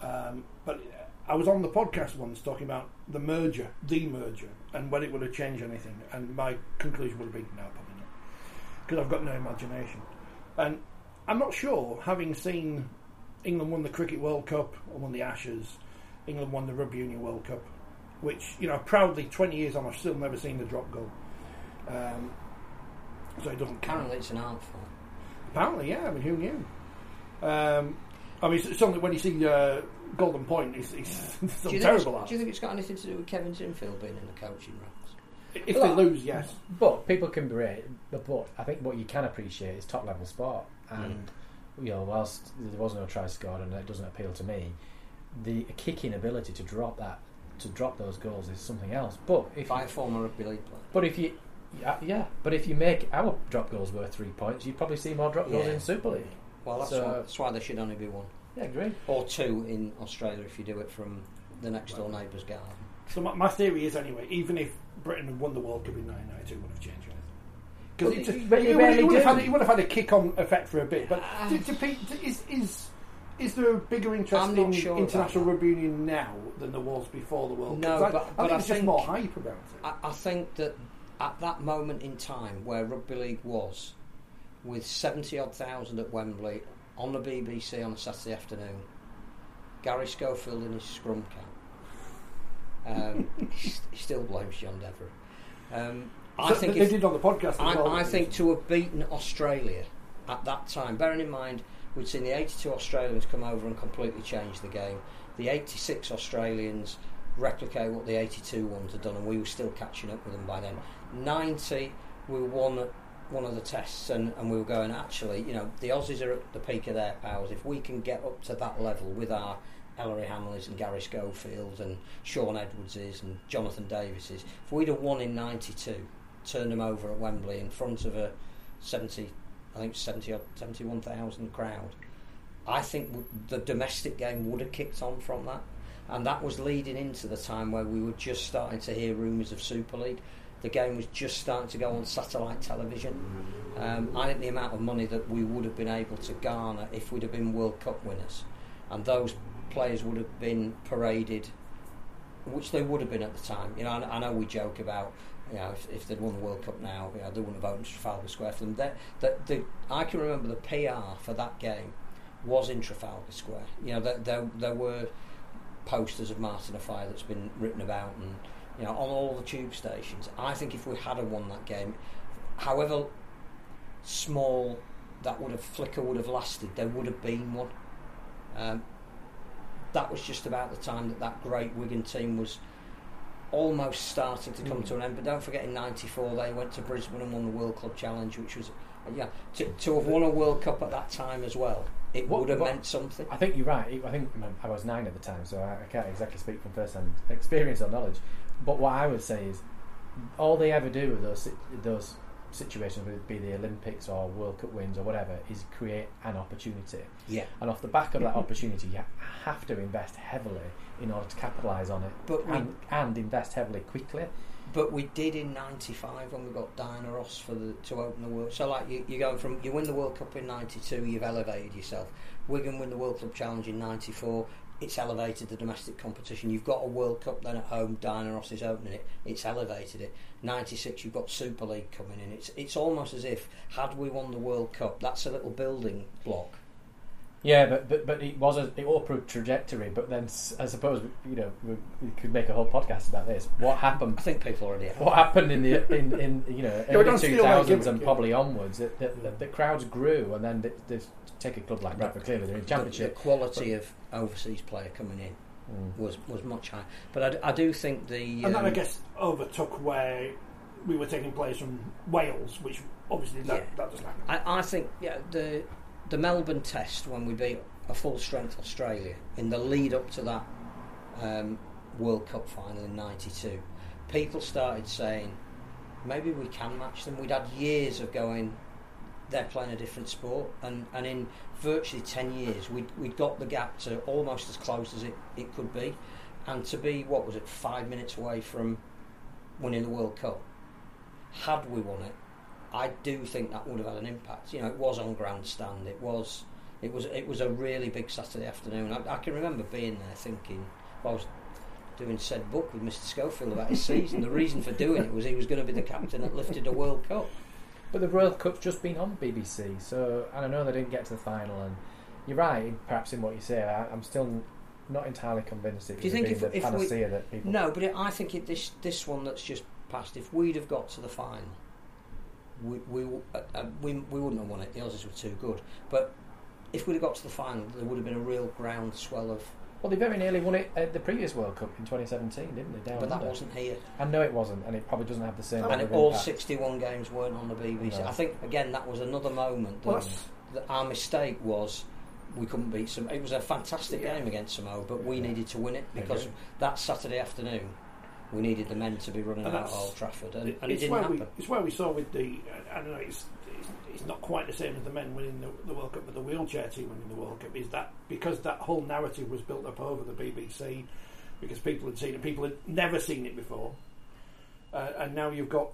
there. Um, but I was on the podcast once talking about the merger, the merger, and whether it would have changed anything. And my conclusion would have been, no, probably not. Because I've got no imagination. And I'm not sure, having seen England won the Cricket World Cup and won the Ashes, England won the Rugby Union World Cup, which, you know, proudly 20 years on, I've still never seen the drop goal. Um, so it doesn't count. Apparently, it's an art form. Apparently, yeah. I mean, who knew? Um, I mean, it's something when you see uh, Golden Point, it's, it's Do some you, think it's, terrible. do you think it's got anything to do with Kevin Sinfield being in the coaching ranks? If Well, they lose, yes. But people can berate, but, but I think what you can appreciate is top level sport. And, you know, whilst there was no try scored and it doesn't appeal to me, the kicking ability to drop that, to drop those goals is something else. But if By you, a former rugby league player. but if you, yeah, yeah, but if you make our drop goals worth three points, you'd probably see more drop goals in Super League. Well, that's, So- why, that's why there should only be one. Yeah, agree. Or two in Australia if you do it from the next door neighbour's garden. So my, my theory is anyway, even if Britain had won the World Cup in 1992, it would have changed Because you- but you it, would, have had, would have had a kick-on effect for a bit. But to, to, pe- to, is, is is there a bigger interest in sure international rugby union now than there was before the World No, Cup? but- I, but think I it's just more hype about it. I, I think that at that moment in time where rugby league was, with 70 odd thousand at Wembley on the BBC on a Saturday afternoon, Garry Schofield in his scrum cap, um, he, he still blames John Devereux. Um, I think they if, did on the podcast. As well, I, I think to have beaten Australia at that time, bearing in mind we'd seen the 82 Australians come over and completely change the game, the 86 Australians replicate what the 82 ones had done, and we were still catching up with them by then. 90, we won one of the tests, and, and we were going, actually, you know, the Aussies are at the peak of their powers. If we can get up to that level with our Ellery Hanleys and Garry Schofields and Shaun Edwardses and Jonathan Davises, if we'd have won in 92, turned them over at Wembley in front of a 70, I think 70 or 71,000 crowd, I think the domestic game would have kicked on from that. And that was leading into the time where we were just starting to hear rumours of Super League. The game was just starting to go on satellite television. Um, I think the amount of money that we would have been able to garner if we'd have been World Cup winners, and those players would have been paraded, which they would have been at the time. You know, I, I know we joke about, you know, if, if they'd won the World Cup now, you know, they wouldn't have opened Trafalgar Square for them. That, the, I can remember the PR for that game was in Trafalgar Square. You know, there, there, there were posters of Martin Offiah that's been written about and you know on all the tube stations. I think if we had won that game, however small that would have flicker would have lasted, there would have been one. Um, that was just about the time that that great Wigan team was almost starting to come hmm. to an end. But don't forget, in '94 they went to Brisbane and won the World Club Challenge, which was yeah to, to have won a World Cup at that time as well. It What- would have what- meant something. I think you're right. I think um, I was nine at the time, so I I can't exactly speak from first-hand experience or knowledge. But what I would say is, all they ever do with those those situations, whether it be the Olympics or World Cup wins or whatever, is create an opportunity. Yeah. And off the back of that opportunity, you have to invest heavily in order to capitalise on it, But we- and, and invest heavily quickly. But we did in '95 when we got Diana Ross for the to open the world. So like you, you're going from you win the World Cup in '92, you've elevated yourself. Wigan win the World Club Challenge in '94. It's elevated the domestic competition. You've got a World Cup then at home. Diana Ross is opening it. It's elevated it. '96, you've got Super League coming in. It's it's almost as if had we won the World Cup, that's a little building block. Yeah, but but, but it was a it upward trajectory. But then I suppose you know we, we could make a whole podcast about this. What happened I think people already have. what happened in the in, in you know we early don't two feel like thousands giving- and probably onwards, that the, the, the crowds grew, and then they, they take a club like Bradford, clearly they're in The, the championship. quality of overseas player coming in Mm. was was much higher. But I do think the And then I um, guess overtook where we were taking players from Wales, which obviously that, Yeah. that doesn't happen. I, I think yeah, the the Melbourne test when we beat a full strength Australia in the lead up to that um, World Cup final in '92, people started saying maybe we can match them. We'd had years of going. They're playing a different sport, and, and in virtually ten years, we'd, we'd got the gap to almost as close as it, it could be, and to be what was it five minutes away from winning the World Cup. Had we won it, I do think that would have had an impact. You know, it was on grandstand. It was, it was, it was a really big Saturday afternoon. I, I can remember being there thinking, well, I was doing said book with Mr. Schofield about his season. the reason for doing it was he was going to be the captain that lifted a World Cup. But the World Cup's just been on BBC, so and I know they didn't get to the final. And you're right, perhaps in what you say. I, I'm still not entirely convinced it Do you think if- the if we- that people. No, but it, I think it, this this one that's just passed. If we'd have got to the final, we we uh, uh, we, we wouldn't have won it. The Aussies were too good. But if we'd have got to the final, there would have been a real groundswell of. Well, they very nearly won it at the previous World Cup in 2017, didn't they? Down But that under? wasn't here, I know it wasn't, and it probably doesn't have the same. and it, all impact. 61 games weren't on the BBC. No. I think again that was another moment that, Well, that our mistake was. We couldn't beat some. It was a fantastic Yeah. game against Samoa, but we Yeah. needed to win it because that Saturday afternoon, we needed the men to be running And out of that's- Old Trafford, and, It- and it it's didn't where happen. we it's where we saw with the I don't know it's, it's not quite the same as the men winning the, the World Cup, but the wheelchair team winning the World Cup is that because that whole narrative was built up over the BBC because people had seen it, people had never seen it before, uh, and now you've got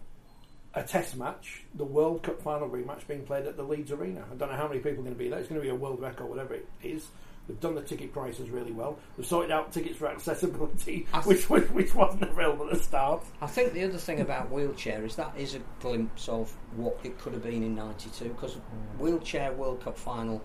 a Test match, the World Cup final rematch being played at the Leeds Arena. I don't know how many people are going to be there. It's going to be a world record, whatever it is. They've done the ticket prices really well. They've sorted out tickets for accessibility, th- which, which which wasn't available at the start. I think the other thing about wheelchair is that is a glimpse of what it could have been in '92 because mm. wheelchair World Cup final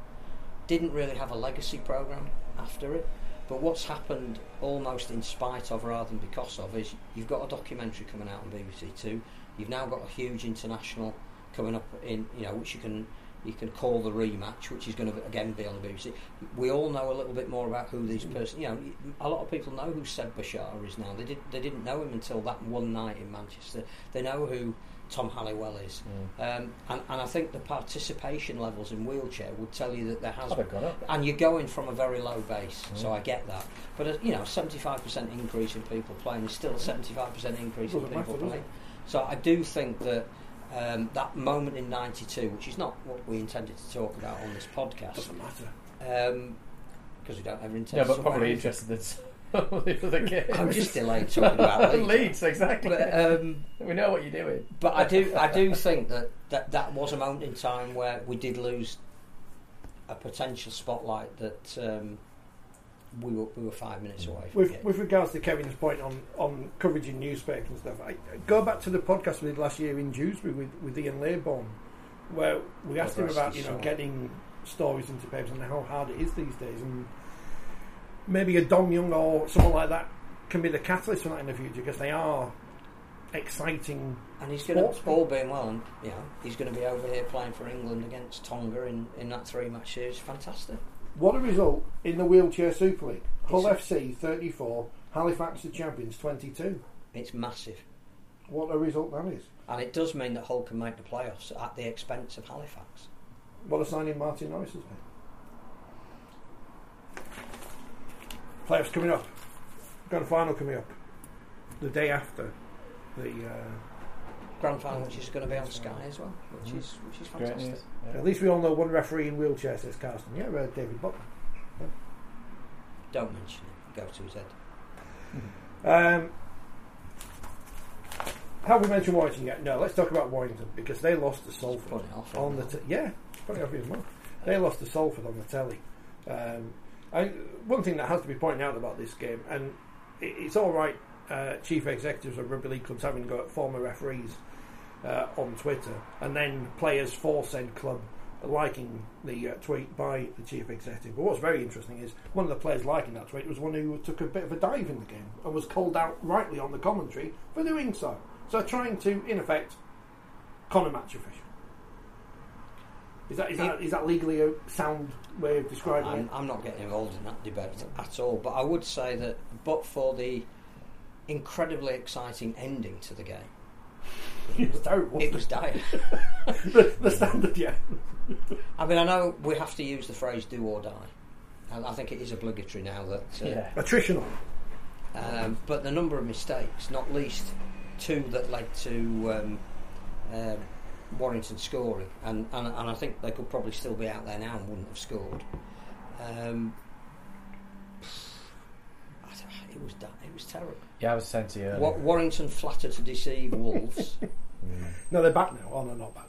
didn't really have a legacy program after it. But what's happened, almost in spite of rather than because of, is you've got a documentary coming out on BBC Two. You've now got a huge international coming up in, you know, which you can you can call the rematch, which is going to again be on the BBC. We all know a little bit more about who these person. You know, a lot of people know who Seb Bechara is now. They did they didn't know him until that one night in Manchester. They know who Tom Halliwell is, um, and, and I think the participation levels in wheelchair would tell you that there has Oh, they've and you're going from a very low base, so Mm. I get that. But uh, you know, 75% increase in people playing is still a 75% increase in people playing. So I do think that um, that moment in '92, which is not what we intended to talk about on this podcast, Doesn't matter. because we don't ever intend. Yeah, to but talk probably about interested in some of the other games. I'm just delayed talking about Leeds. Leeds, exactly. But, um, we know what you're doing. but I do, I do think that, that that was a moment in time where we did lose a potential spotlight that um, we were we were five minutes away With, with regards to Kevin's point on, on coverage in newspapers and stuff, I, go back to the podcast we did last year in Dewsbury with, with Ian Laybourne, where we oh, asked him about you know getting stories into papers and how hard it is these days, and maybe a Dom Young or someone like that can be the catalyst for that in the future because they are exciting. And he's going to, all being well, and you know, he's going to be over here playing for England against Tonga in, in that three match series. Fantastic. What a result in the wheelchair Super League! Hull It's- FC thirty four, Halifax the champions twenty two. It's massive. What a result that is! And it does mean that Hull can make the playoffs at the expense of Halifax. What a signing Martin Norris has made. Playoffs coming up. Got a final coming up. The day after the. Uh, Grand final, which is going to be on Sky as well, which is which is fantastic. news. Yeah. At least we all know one referee in wheelchair, says Carsten. Yeah, uh, David Butler. Don't mention it. Go to his head. Um, have we mentioned Warrington yet? No, let's talk about Warrington because they lost to Salford Put off. on the t- yeah, putting off even more. They lost to Salford on the telly. Um, I, one thing that has to be pointed out about this game, and it, it's all right, uh, chief executives of rugby league clubs having to go at former referees uh, on Twitter, and then players for said club liking the uh, tweet by the chief executive. But what's very interesting is one of the players liking that tweet was one who took a bit of a dive in the game and was called out rightly on the commentary for doing so. So trying to, in effect, con a match official. Is that, is, that, is that legally a sound way of describing I'm, it? I'm not getting involved in that debate at all, but I would say that, but for the incredibly exciting ending to the game, It was terrible. it was dire. the, the standard, yeah. I mean, I know we have to use the phrase "do or die." and I think it is obligatory now that. Uh, Yeah. Attritional. Um, but the number of mistakes, not least two that led to um, um Warrington scoring, and, and and I think they could probably still be out there now and wouldn't have scored. Um, it was it was terrible. Yeah, I was saying to you earlier. Warrington flattered to deceive Wolves. Mm. No, they're back now. Oh, no, not back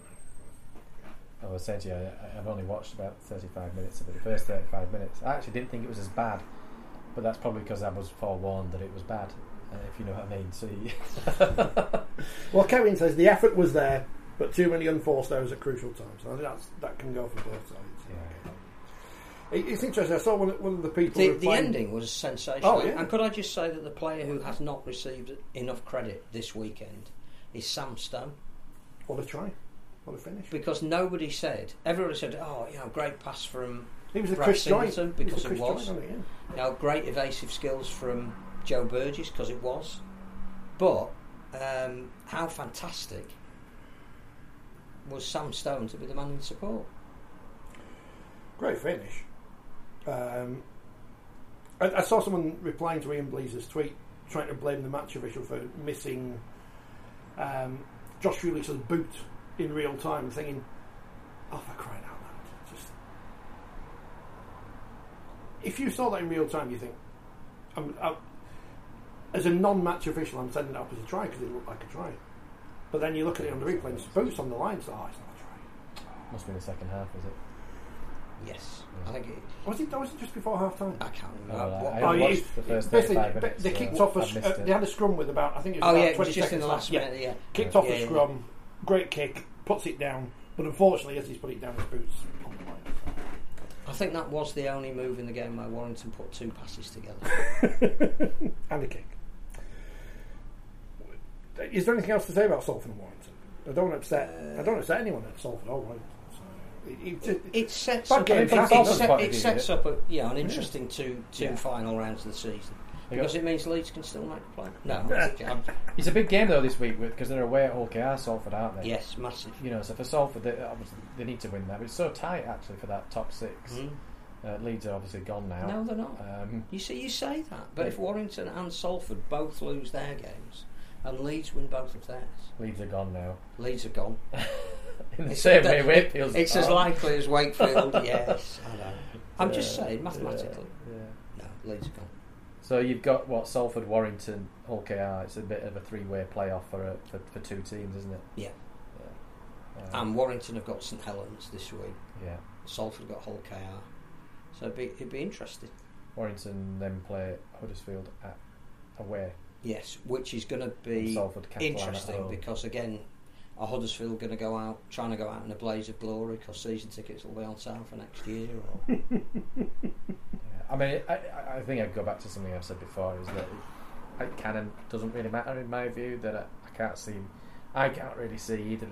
now. I was saying to you, I- I've only watched about 35 minutes of it. The first 35 minutes. I actually didn't think it was as bad, but that's probably because I was forewarned that it was bad, uh, if you know what I mean. So, you- Well, Kevin says the effort was there, but too many unforced errors at crucial times. I think that's, that can go for both sides. It- It's interesting. I saw one, of- one of the people. the, the ending was sensational. Oh, yeah. And could I just say that the player who has not received enough credit this weekend is Sam Stone. What a try. What a finish. because nobody said, everybody said, oh, you know, great pass from He was a Brad Chris Singleton, because it was. Yeah. You know, great evasive skills from Joe Burgess because it was. But um, how fantastic was Sam Stone to be the man in support? Great finish. Um, I, I saw someone replying to Ian Blease's tweet trying to blame the match official for missing um, Josh Felix's boot in real time, thinking, "Oh, for crying out loud!" Just if you saw that in real time, you think, I'm, i as a non-match official, I'm sending it up as a try because it looked like a try. But then you look at it on the replay, and boots on the line, so oh, it's not a try. Must be in the second half, is it? Yes, I think it, Was it? Was it just before half time? I can't Oh, remember. right. what- I Oh, watched the first basically, 35 they- minutes, they so kicked off. A, I've missed uh, it. they had a scrum with about. I think it was oh about yeah, it was 20 just in seconds the last left. minute. Yeah, Kicked Yeah, off yeah, a yeah. scrum, great kick, puts it down, but unfortunately, as he's put it down, his boots on the line. I think that was the only move in the game where Warrington put two passes together. and a kick. Is there anything else to say about Salford and Warrington? I don't want to upset. I don't want to upset anyone at Salford or Warrington. It, it, It sets up, it, it, set- it sets yeah. up a, know, an interesting two two Yeah. final rounds of the season because it means Leeds can still make the play. No, It's a big game though this week because they're away at OKR Salford, aren't they? yes, massive. You know, so for Salford, they, obviously they need to win that. But it's so tight actually for that top six. Mm. Uh, Leeds are obviously gone now. No, they're not. Um, You see, you say that, but if Warrington and Salford both lose their games and Leeds win both of theirs, Leeds are gone now. Leeds are gone. In the It's- same way, Wakefield's It's as likely as Wakefield. yes, I know. I'm just saying, mathematically, yeah, yeah. no, Leeds are gone. So you've got what Salford, Warrington, OKR. It's a bit of a three-way playoff for a, for, for two teams, isn't it? Yeah. Yeah. Um, And Warrington have got St Helens this week. yeah. Salford got Hull KR. So it'd be, it'd be interesting. Warrington then play Huddersfield at away. Yes, which is going to be Salford interesting because again, are Huddersfield going to go out trying to go out in a blaze of glory because season tickets will be on sale for next year? Or Yeah. I mean, I, I- I think I'd go back to something I've said before: is that it can and doesn't really matter in my view. That I, I can't see, I can't really see either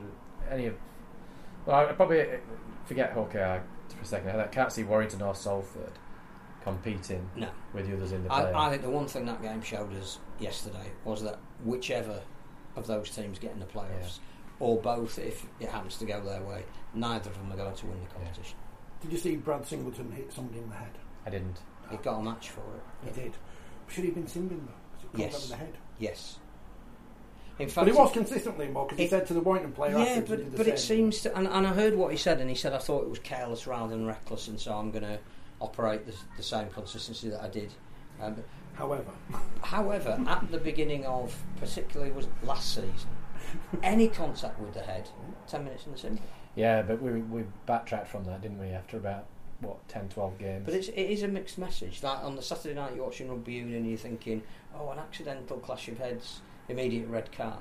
any of. Well, I probably uh, forget Hawkeye for a second. I can't see Warrington or Salford competing no, with the others in the play. I, I think the one thing that game showed us yesterday was that whichever of those teams get in the playoffs, or both, if it happens to go their way, neither of them are going to win the competition. did you see Brad Singleton hit somebody in the head? I didn't. He got a match for it. He did. Should he have been Simbin though? 'Cause it Yes. yes. over the head. Yes. In fact, But he was consistently more because he it- said to the Warrington player Yeah, afterwards he but, the but it seems to, and, and I heard what he said, and he said I thought it was careless rather than reckless, and so I'm going to operate the, the same consistency that I did. Um, However, however, at the beginning of, particularly was last season, any contact with the head, ten minutes in the sim. Yeah, but we we backtracked from that, didn't we? After about what 10, 12 games. But it's, it is a mixed message. Like on the Saturday night, you're watching rugby union, and you're thinking, oh, an accidental clash of heads, immediate red card,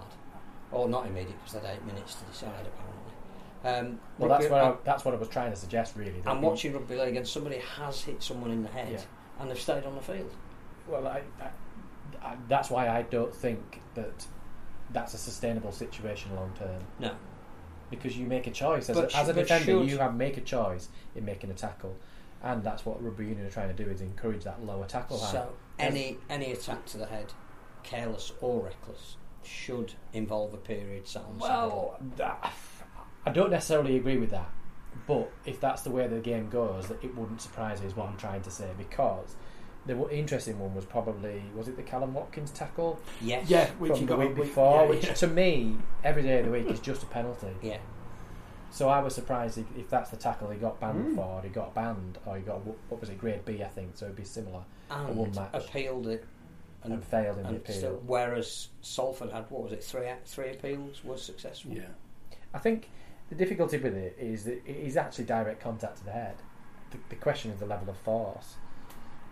or not immediate because they had eight minutes to decide apparently. Um, well, that's what I, that's what I was trying to suggest, really. I'm you- watching rugby league and somebody has hit someone in the head Yeah. and they've stayed on the field. Well, I, I, I, that's why I don't think that that's a sustainable situation long term. No. Because you make a choice as, But a, as a defender, should- you have make a choice in making a tackle, and that's what rugby union are trying to do is encourage that lower tackle. So any any attack to the head, careless or reckless, should involve a period on. Well, that, I don't necessarily agree with that, but if that's the way the game goes, that it wouldn't surprise me. Is what I'm trying to say because. The interesting one was probably was it the Kallum Watkins tackle Yes. yeah, which from he the got week before, yeah, which yeah. to me every day of the week is just a penalty. Yeah. So I was surprised if, if that's the tackle he got banned Mm. for, he got banned, or he got what was it, grade B, I think. So it'd be similar And one match. appealed it. and, And, failed in the appeal. still, whereas Salford had what was it three three appeals was successful. Yeah. I think the difficulty with it is that it is actually direct contact to the head. The, the question is the level of force.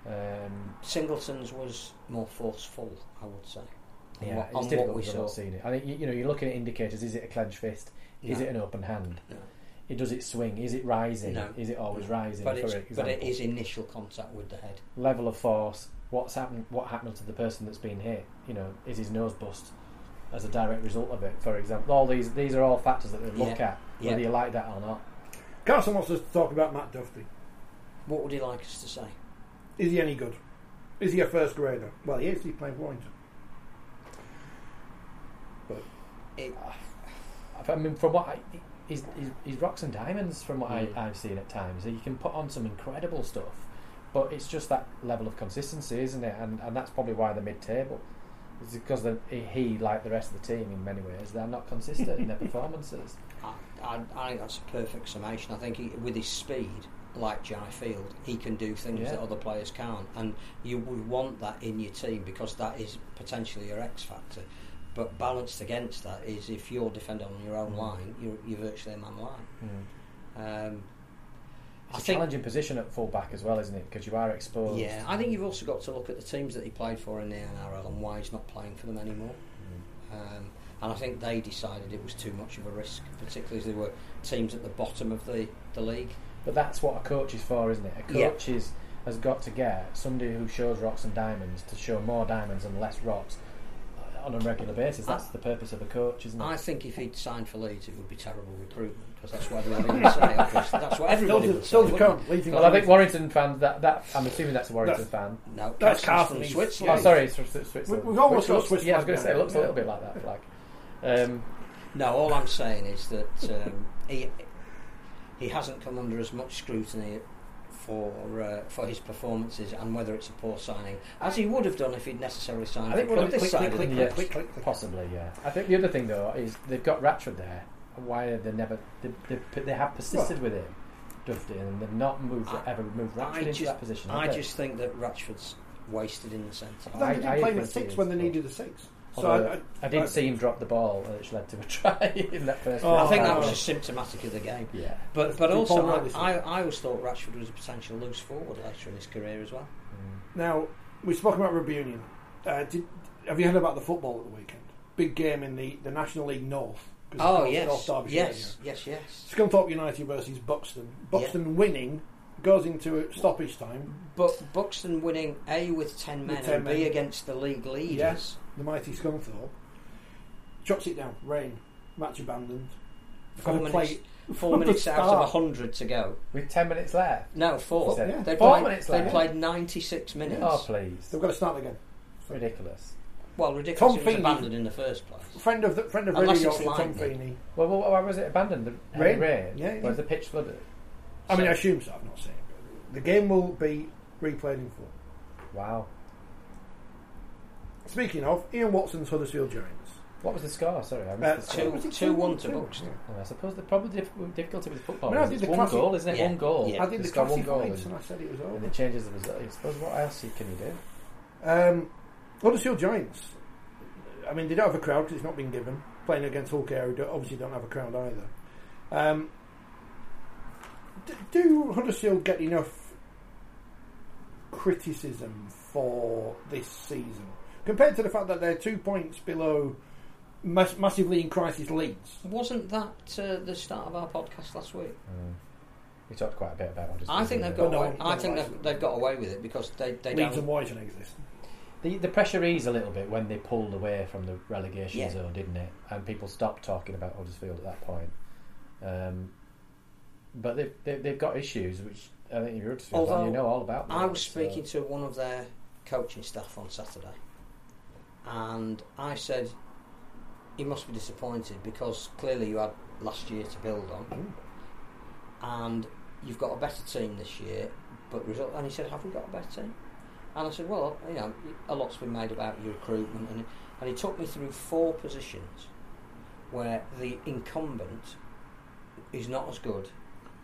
Um, Singleton's was more forceful, I would say. yeah, what, it's difficult we because I've not seen it. I think you, you know you're looking at indicators. Is it a clenched fist? Is No. it an open hand? No. It does it swing? Is it rising? No. Is it always rising? But, for it's, example? but it is initial contact with the head. level of force, what's happened, what happened to the person that's been hit. You know, is his nose bust as a direct result of it? For example, all these these are all factors that they look Yeah, at, whether yeah. you like that or not. Carson wants us to talk about Matt Dufty. What would you like us to say? Is he any good? Is he a first grader? Well, he is. He's playing Warrington. But it, I mean, from what I, he's, he's, he's rocks and diamonds from what Mm. I, I've seen at times. He can put on some incredible stuff, but it's just that level of consistency, isn't it? And and that's probably why they're mid-table. It's because the, he, like the rest of the team, in many ways, they're not consistent in their performances. I, I, I think that's a perfect summation. I think he, with his speed, like Jai Field, he can do things Yeah. that other players can't, and you would want that in your team because that is potentially your X factor. But balanced against that is if you're defending on your own Mm. line, you're, you're virtually a man line. Um, It's I a think, challenging position at full back as well, isn't it? Because you are exposed. yeah, I think you've also got to look at the teams that he played for in the NRL and why he's not playing for them anymore. Mm. Um, and I think they decided it was too much of a risk, particularly as they were teams at the bottom of the, the league. But that's what a coach is for, isn't it? A Yeah. coach is, has got to get somebody who shows rocks and diamonds to show more diamonds and less rocks uh, on a regular basis. That's I- the purpose of a coach, isn't it? I think if he'd signed for Leeds, it would be terrible recruitment because that's what everybody would say. Obviously, that's what everybody Still would say. still to wouldn't come. Leeds well, I think Cardiff. Warrington fans. That, that I'm assuming that's a Warrington That's- fan. No, That's Carsten's Carsten, from he's- Switzerland. Oh, sorry, it's from Switzerland. We- we've almost got looks- Swiss Yeah, I was going to say it looks there, a little bit like that flag. Um, No, all I'm saying is that um, he he hasn't come under as much scrutiny for uh, for his performances and whether it's a poor signing as he would have done if he'd necessarily signed. I think for one of this click, side click, of click, the yeah. click, click, click. Possibly, yeah. I think the other thing though is they've got Ratchford there. Why have they never? They, they, they have persisted with him, Dufty, and they've not moved I- ever moved Ratchford I into just, that position. I they? just think that Ratchford's wasted in the centre. But then they I- I did play him at six when they needed a six. So I, I, I did I- see him drop the ball, which led to a try in that first. Oh, I think that was just symptomatic of the game. yeah. But but Did also, I, I, I always thought Ratchford was a potential loose forward later in his career as well. Mm. Now we spoke about Rugby Union. Uh, did, have you heard about the football at the weekend? Big game in the, the National League North. 'cause Oh yes, North yes, yes, yes. area. Scunthorpe United versus Buxton. Buxton winning goes into stoppage time. But Buxton winning A with ten men With 10 and B men. against the league leaders. Yes. The mighty Scunthorpe chucks it down. Rain. Match abandoned. Four Got to minutes, play four minutes out of start. hundred to go. With ten minutes left. No, four. Four, yeah. They Four played, minutes they left. played ninety six minutes. Oh please, They've got to start again. ridiculous. Well, ridiculous. Tom it was Feeney- abandoned in the first place. Friend of the friend of Unless Radio it's Yorkshire, Tom lightning. Feeney. Well, well, why was it abandoned? The Rain. heavy rain. Yeah, yeah. Was the pitch flooded? I mean, So- I assume so. I've not seen it. The game will be replayed in full. Wow. Speaking of, Ian Watson's Huddersfield Giants. What was the score? Sorry, I Uh, missed the two- score. was it two one to Buxton. Oh, I suppose the probably dif- difficulty with football I mean, I is did it's the one classic- goal, isn't it? Yeah. One goal. Yeah. I did They the score one goal classifieds and, and I said it was and over. it changes the result. I suppose what else can you do? Um, Huddersfield Giants. I mean, they don't have a crowd because it's not been given. Playing against Hull KR, who don't- obviously don't have a crowd either. Um, d- do Huddersfield get enough criticism for this season compared to the fact that they're two points below mass- massively in crisis Leeds? Wasn't that uh, the start of our podcast last week? Mm. We talked quite a bit about. Huddersfield, I think they've didn't got. no, away, no, I think they've, they've got away with it because they they Leeds and don't. White exist. the, the pressure eased a little bit when they pulled away from the relegation Yeah. zone, didn't it? And people stopped talking about Huddersfield at that point. Um, but they've, they've they've got issues which I think you're Huddersfield, fan, Although you know all about. I them, was so- speaking to one of their coaching staff on Saturday, and I said, "You must be disappointed because clearly you had last year to build on, and you've got a better team this year." But result, and he said, "Have we got a better team?" And I said, "Well, you know, a lot's been made about your recruitment," and and he took me through four positions where the incumbent is not as good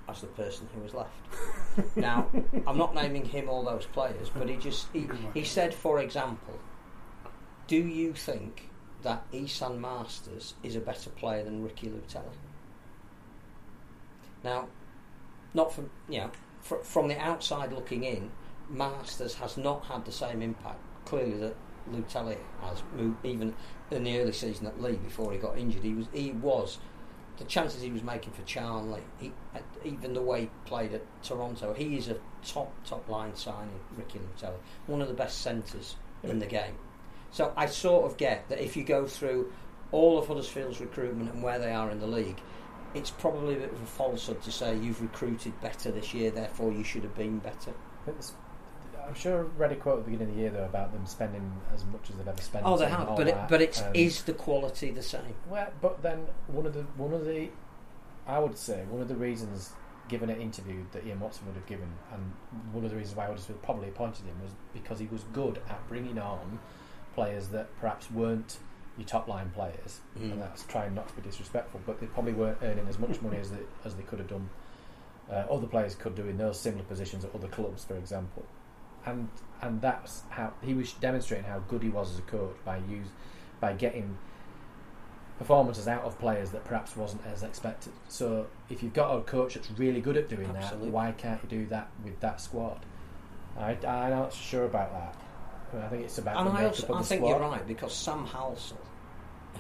as the person who was left. now, I'm not naming him or those players, but he just he, he said, for example, do you think that Esan Marsters is a better player than Ricky Leutele? Now, not from you know fr- from the outside looking in, Marsters has not had the same impact clearly that Leutele has. mo- Even in the early season at Leigh, before he got injured, he was he was the chances he was making for Charnley, he, even the way he played at Toronto, he is a top top line signing. Ricky Leutele, one of the best centres in the game. So I sort of get that if you go through all of Huddersfield's recruitment and where they are in the league, it's probably a bit of a falsehood to say you've recruited better this year, therefore you should have been better. I'm sure I read a quote at the beginning of the year though about them spending as much as they've ever spent. Oh, they have, but it, but it's and- is the quality the same? Well, but then one of the one of the, I would say one of the reasons given an interview that Ian Watson would have given, and one of the reasons why Huddersfield probably appointed him was because he was good at bringing on players that perhaps weren't your top line players, Mm. and that's trying not to be disrespectful, but they probably weren't earning as much money as they, as they could have done. Uh, other players could do in those similar positions at other clubs, for example, and and that's how he was demonstrating how good he was as a coach by use by getting performances out of players that perhaps wasn't as expected. So if you've got a coach that's really good at doing Absolutely. that, why can't you do that with that squad? I, I'm not sure about that. I think it's about And I, also, I think squad. you're right because Sam Halsall,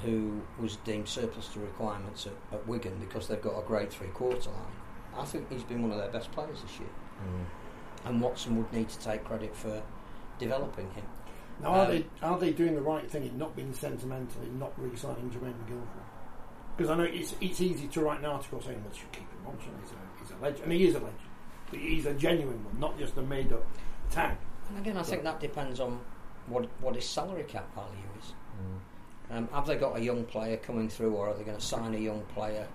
who was deemed surplus to requirements at, at Wigan because they've got a grade three quarter line, I think he's been one of their best players this year. Mm. And Watson would need to take credit for developing him. Now, are Um, they are they doing the right thing in not being sentimental in not re-signing Jermaine McGillvary? Because I know it's it's easy to write an article saying let's keep him on. Sean. He's a he's a legend, and he is a legend. But He's a genuine one, not just a made up tag. And again, I think that depends on what what his salary cap value is. Mm. Um, have they got a young player coming through, or are they going to sign a young player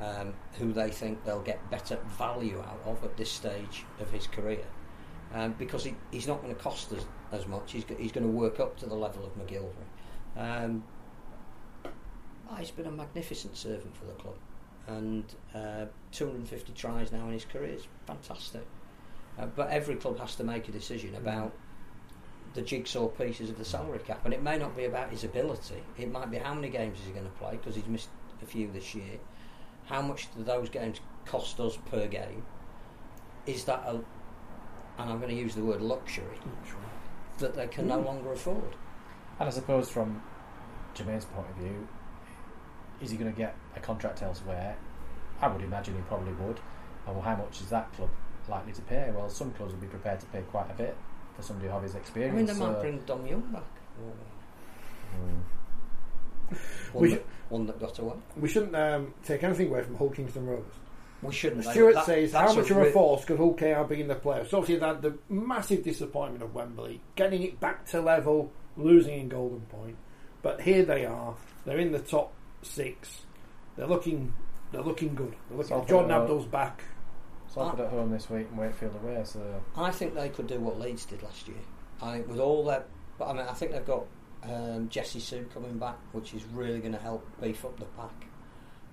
um, who they think they'll get better value out of at this stage of his career? Um, because he, he's not going to cost us as much. He's, he's going to work up to the level of McGillvary. Um, ah, he's been a magnificent servant for the club, and uh, 250 tries now in his career is fantastic. Uh, but every club has to make a decision about the jigsaw pieces of the salary cap, and it may not be about his ability. It might be how many games is he going to play because he's missed a few this year. How much do those games cost us per game? Is that a, and I'm going to use the word luxury that they can no Mm. longer afford? And I suppose from Jermaine's point of view, is he going to get a contract elsewhere? I would imagine he probably would. And well, how much is that club likely to pay? Well, some clubs would be prepared to pay quite a bit for somebody of his I experience. mean, they so- might bring Dom Young back. Mm. One, We that, one that got away. We shouldn't um, take anything away from Hull Kingston Rovers. We shouldn't. Stuart That- says, that's how much of a force could Hull KR be in the playoffs? Obviously, they had the massive disappointment of Wembley, getting it back to level, losing in Golden Point. But here they are. They're in the top six. They're looking. They're looking good. They're looking. Salford Jordan Abdull's back. Salford at home this week and Wakefield away. So I think they could do what Leeds did last year. I think with all their, but I mean, I think they've got um, Jesse Sue coming back, which is really going to help beef up the pack.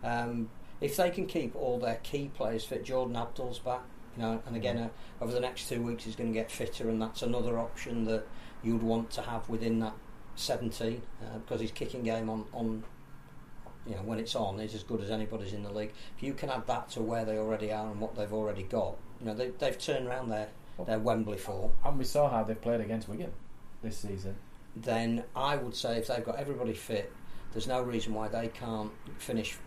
Um, if they can keep all their key players fit, Jordan Abdull's back, you know, and again uh, over the next two weeks he's going to get fitter, and that's another option that you'd want to have within that 17 uh, because his kicking game on on. You know, when it's on, is as good as anybody's in the league. If you can add that to where they already are and what they've already got, you know, they, they've turned around their, their Wembley form. and we saw how they've played against Wigan this season. then I would say if they've got everybody fit, there's no reason why they can't finish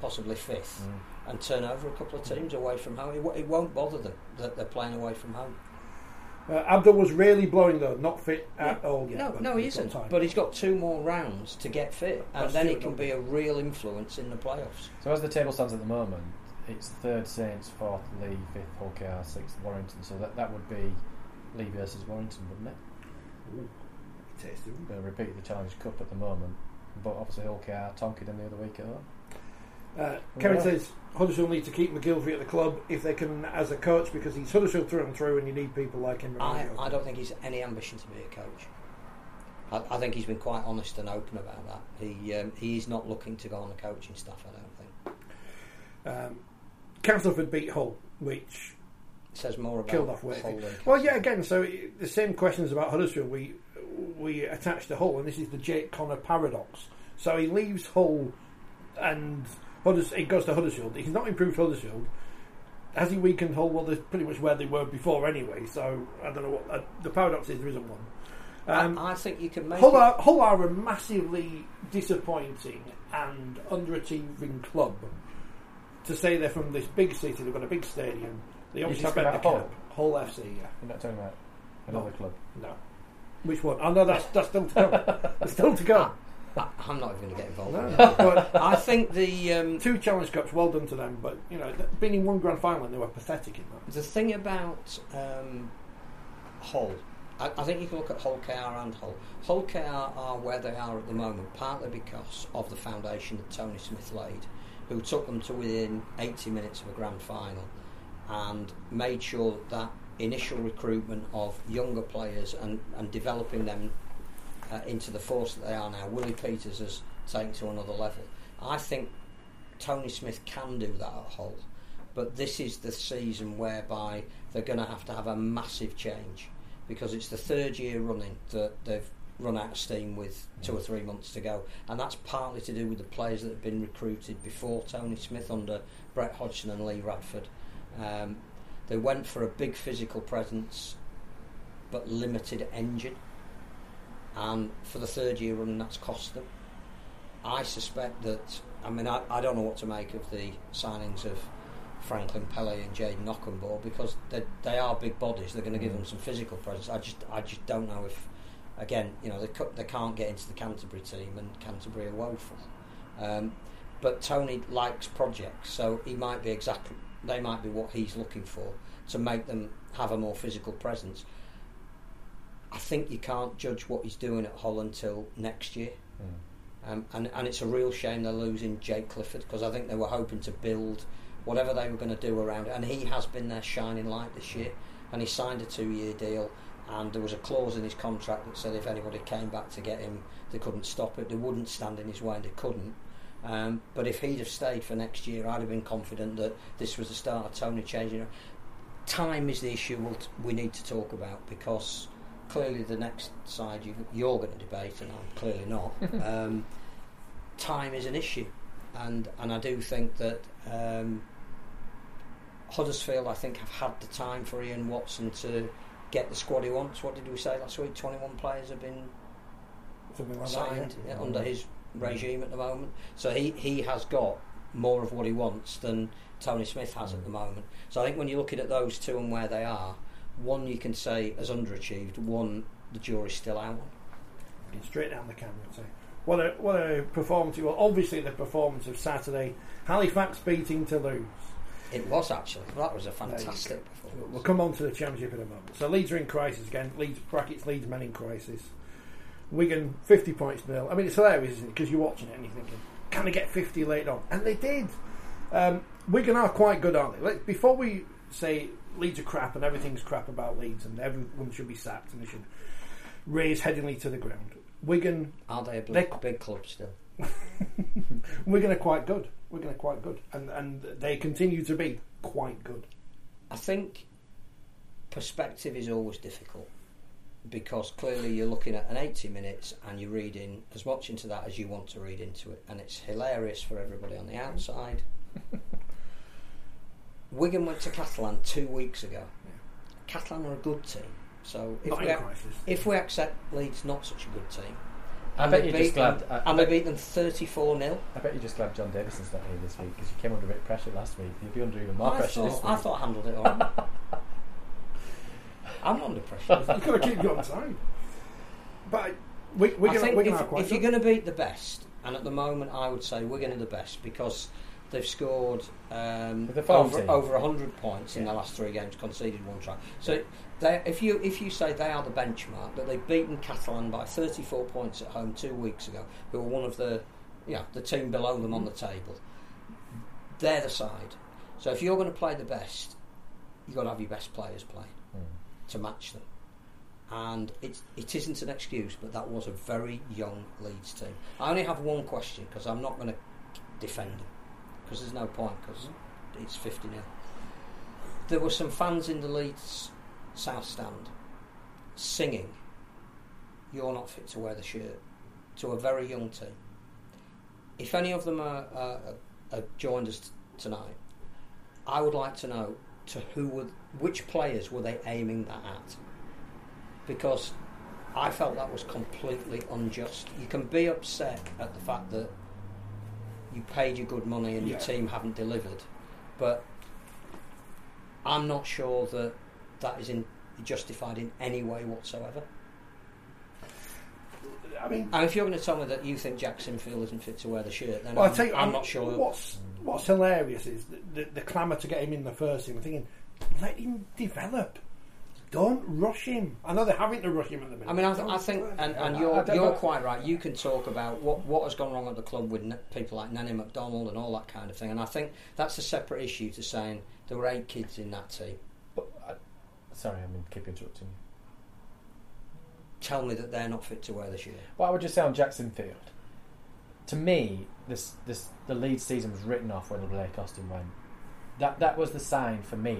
possibly fifth Mm. and turn over a couple of teams away from home. It, it won't bother them that they're playing away from home. Uh, Abdull was really blowing though, not fit at all yet. no, no, he isn't. time. But he's got two more rounds to get fit, and That's then he can be a real influence in the playoffs. So as the table stands at the moment, it's third Saints, fourth Leigh, fifth Hull KR, sixth Warrington. So that that would be Leigh versus Warrington, wouldn't it? Ooh, tasty. one. They'll repeat the Challenge Cup at the moment, but obviously Hull KR tonkered them the other week at home. Uh, Kevin Yeah. says Huddersfield need to keep McGillvary at the club if they can as a coach because he's Huddersfield through and through, and you need people like him. I. I don't think he's any ambition to be a coach. I, I think he's been quite honest and open about that. He um, he is not looking to go on the coaching staff. I don't think. Um, Castleford beat Hull, which says more about killed off. Hull Well, yeah, again, so the same questions about Huddersfield we we attach to Hull, and this is the Jake Connor paradox. So he leaves Hull, and Hudders- he goes to Huddersfield. He's not improved Huddersfield. Has he weakened Hull? Well, they're pretty much where they were before anyway. So I don't know what uh, the paradox is. There isn't one. Um, I, I think you can make Hull it- are, Hull are a massively disappointing and underachieving club. To say they're from this big city, they've got a big stadium. They obviously talking spent the about Hull? cap. Hull FC, yeah. You're not talking about another No. club. No. Which one? Oh no, that's that's still to go. That's still to go. I'm not even going to get involved. No, in no, but I think the um, two Challenge Cups, well done to them. But you know, being in one grand final, and they were pathetic in that. the thing about um, Hull, I, I think you can look at Hull KR and Hull. Hull KR are where they are at the moment, partly because of the foundation that Tony Smith laid, who took them to within 80 minutes of a grand final and made sure that, that initial recruitment of younger players and, and developing them uh, into the force that they are now, Willie Peters has taken to another level. I think Tony Smith can do that at Hull, but this is the season whereby they're going to have to have a massive change because it's the third year running that they've run out of steam with two or three months to go, and that's partly to do with the players that have been recruited before Tony Smith under Brett Hodgson and Lee Radford. Um, they went for a big physical presence, but limited engine, and for the third year running, that's cost them. I suspect that. I mean, I, I don't know what to make of the signings of Franklin Pele and Jayden Okunbor because they they are big bodies. They're going to give them some physical presence. I just I just don't know if again you know they cu- they can't get into the Canterbury team and Canterbury are woeful. Um, but Tony likes projects, so he might be exactly they might be what he's looking for to make them have a more physical presence. I think you can't judge what he's doing at Hull until next year. Um, and, and it's a real shame they're losing Jake Clifford because I think they were hoping to build whatever they were going to do around it. And he has been their shining light this year. And he signed a two year deal. And there was a clause in his contract that said if anybody came back to get him, they couldn't stop it. They wouldn't stand in his way, and they couldn't. Um, but if he'd have stayed for next year, I'd have been confident that this was the start of Tony changing. Time is the issue we'll t- we need to talk about because clearly the next side you, you're going to debate, and I'm clearly not. um, time is an issue, and and I do think that um, Huddersfield, I think, have had the time for Ian Watson to get the squad he wants. What did we say last week? Twenty-one players have been Something like signed that. uh, under his regime at the moment. So he, he has got more of what he wants than Tony Smith has at the moment. So I think when you're looking at those two and where they are, one you can say has underachieved, one the jury's still out on. Straight down the camera say, "What a what a performance!" Well, obviously the performance of Saturday, Halifax beating Toulouse. It was actually. That was a fantastic performance. We'll come on to the championship in a moment. So Leeds are in crisis again. Leeds brackets Leeds men in crisis. Wigan fifty points nil. I mean, it's hilarious, isn't it? Because you're watching it and you're thinking, can they get fifty later on? And they did. Um, Wigan are quite good, aren't they? Before we say Leeds are crap and everything's crap about Leeds and everyone should be sacked and they should raze Headingley to the ground. Wigan, Are they a big, big club still? Wigan are quite good. Wigan are quite good, and and they continue to be quite good. I think perspective is always difficult because clearly you're looking at an 80 minutes and you're reading as much into that as you want to read into it, and it's hilarious for everybody on the outside. Wigan went to Catalan two weeks ago. Catalan are a good team, so if Not we, in ac- crisis. if we accept Leeds not such a good team, I and bet they you're beat just glad. them, I, I and they bet, beat them 34 0 I bet you're just glad John Davison's not here this week because you came under a bit of pressure last week. You'll be under even more I pressure this thought, week. I thought I handled it all right. I'm not under pressure. You've got to keep you on side. But we, Wigan, I think Wigan if, quite if you're going to beat the best, and at the moment I would say Wigan are going to the best because they've scored um, over, team. over 100 points in Yeah. the last three games, conceded one try. So they, if you if you say they are the benchmark, that they've beaten Catalan by 34 points at home two weeks ago, who are one of the yeah the team below them on the table, they're the side. So if you're going to play the best, you've got to have your best players play Mm. to match them. And it, it isn't an excuse, but that was a very young Leeds team. I only have one question because I'm not going to defend them because there's no point because it's 50 0. There were some fans in the Leeds South Stand singing, You're not fit to wear the shirt, to a very young team. If any of them are, are, are joined us t- tonight, I would like to know to who were, which players were they aiming that at? Because I felt that was completely unjust. You can be upset at the fact that you paid your good money and your Yeah. team haven't delivered, but I'm not sure that that is in, justified in any way whatsoever. I mean, And if you're going to tell me that you think Jack Sinfield isn't fit to wear the shirt, then well, I I'm, I'm I'm- not sure. What's What's hilarious is the, the, the clamour to get him in the first team. I'm thinking, let him develop. Don't rush him. I know they're having to rush him at the minute. I mean, I, th- I think, and, and I- you're I you're know. quite right. You can talk about what what has gone wrong at the club with n- people like Nanny McDonald and all that kind of thing, and I think that's a separate issue to saying there were eight kids in that team. But, uh, sorry, I mean, keep interrupting you. Tell me that they're not fit to wear the shirt. What I would just say on Jack Sinfield, to me, this this the lead season was written off when the Blake Austin went. That that was the sign for me,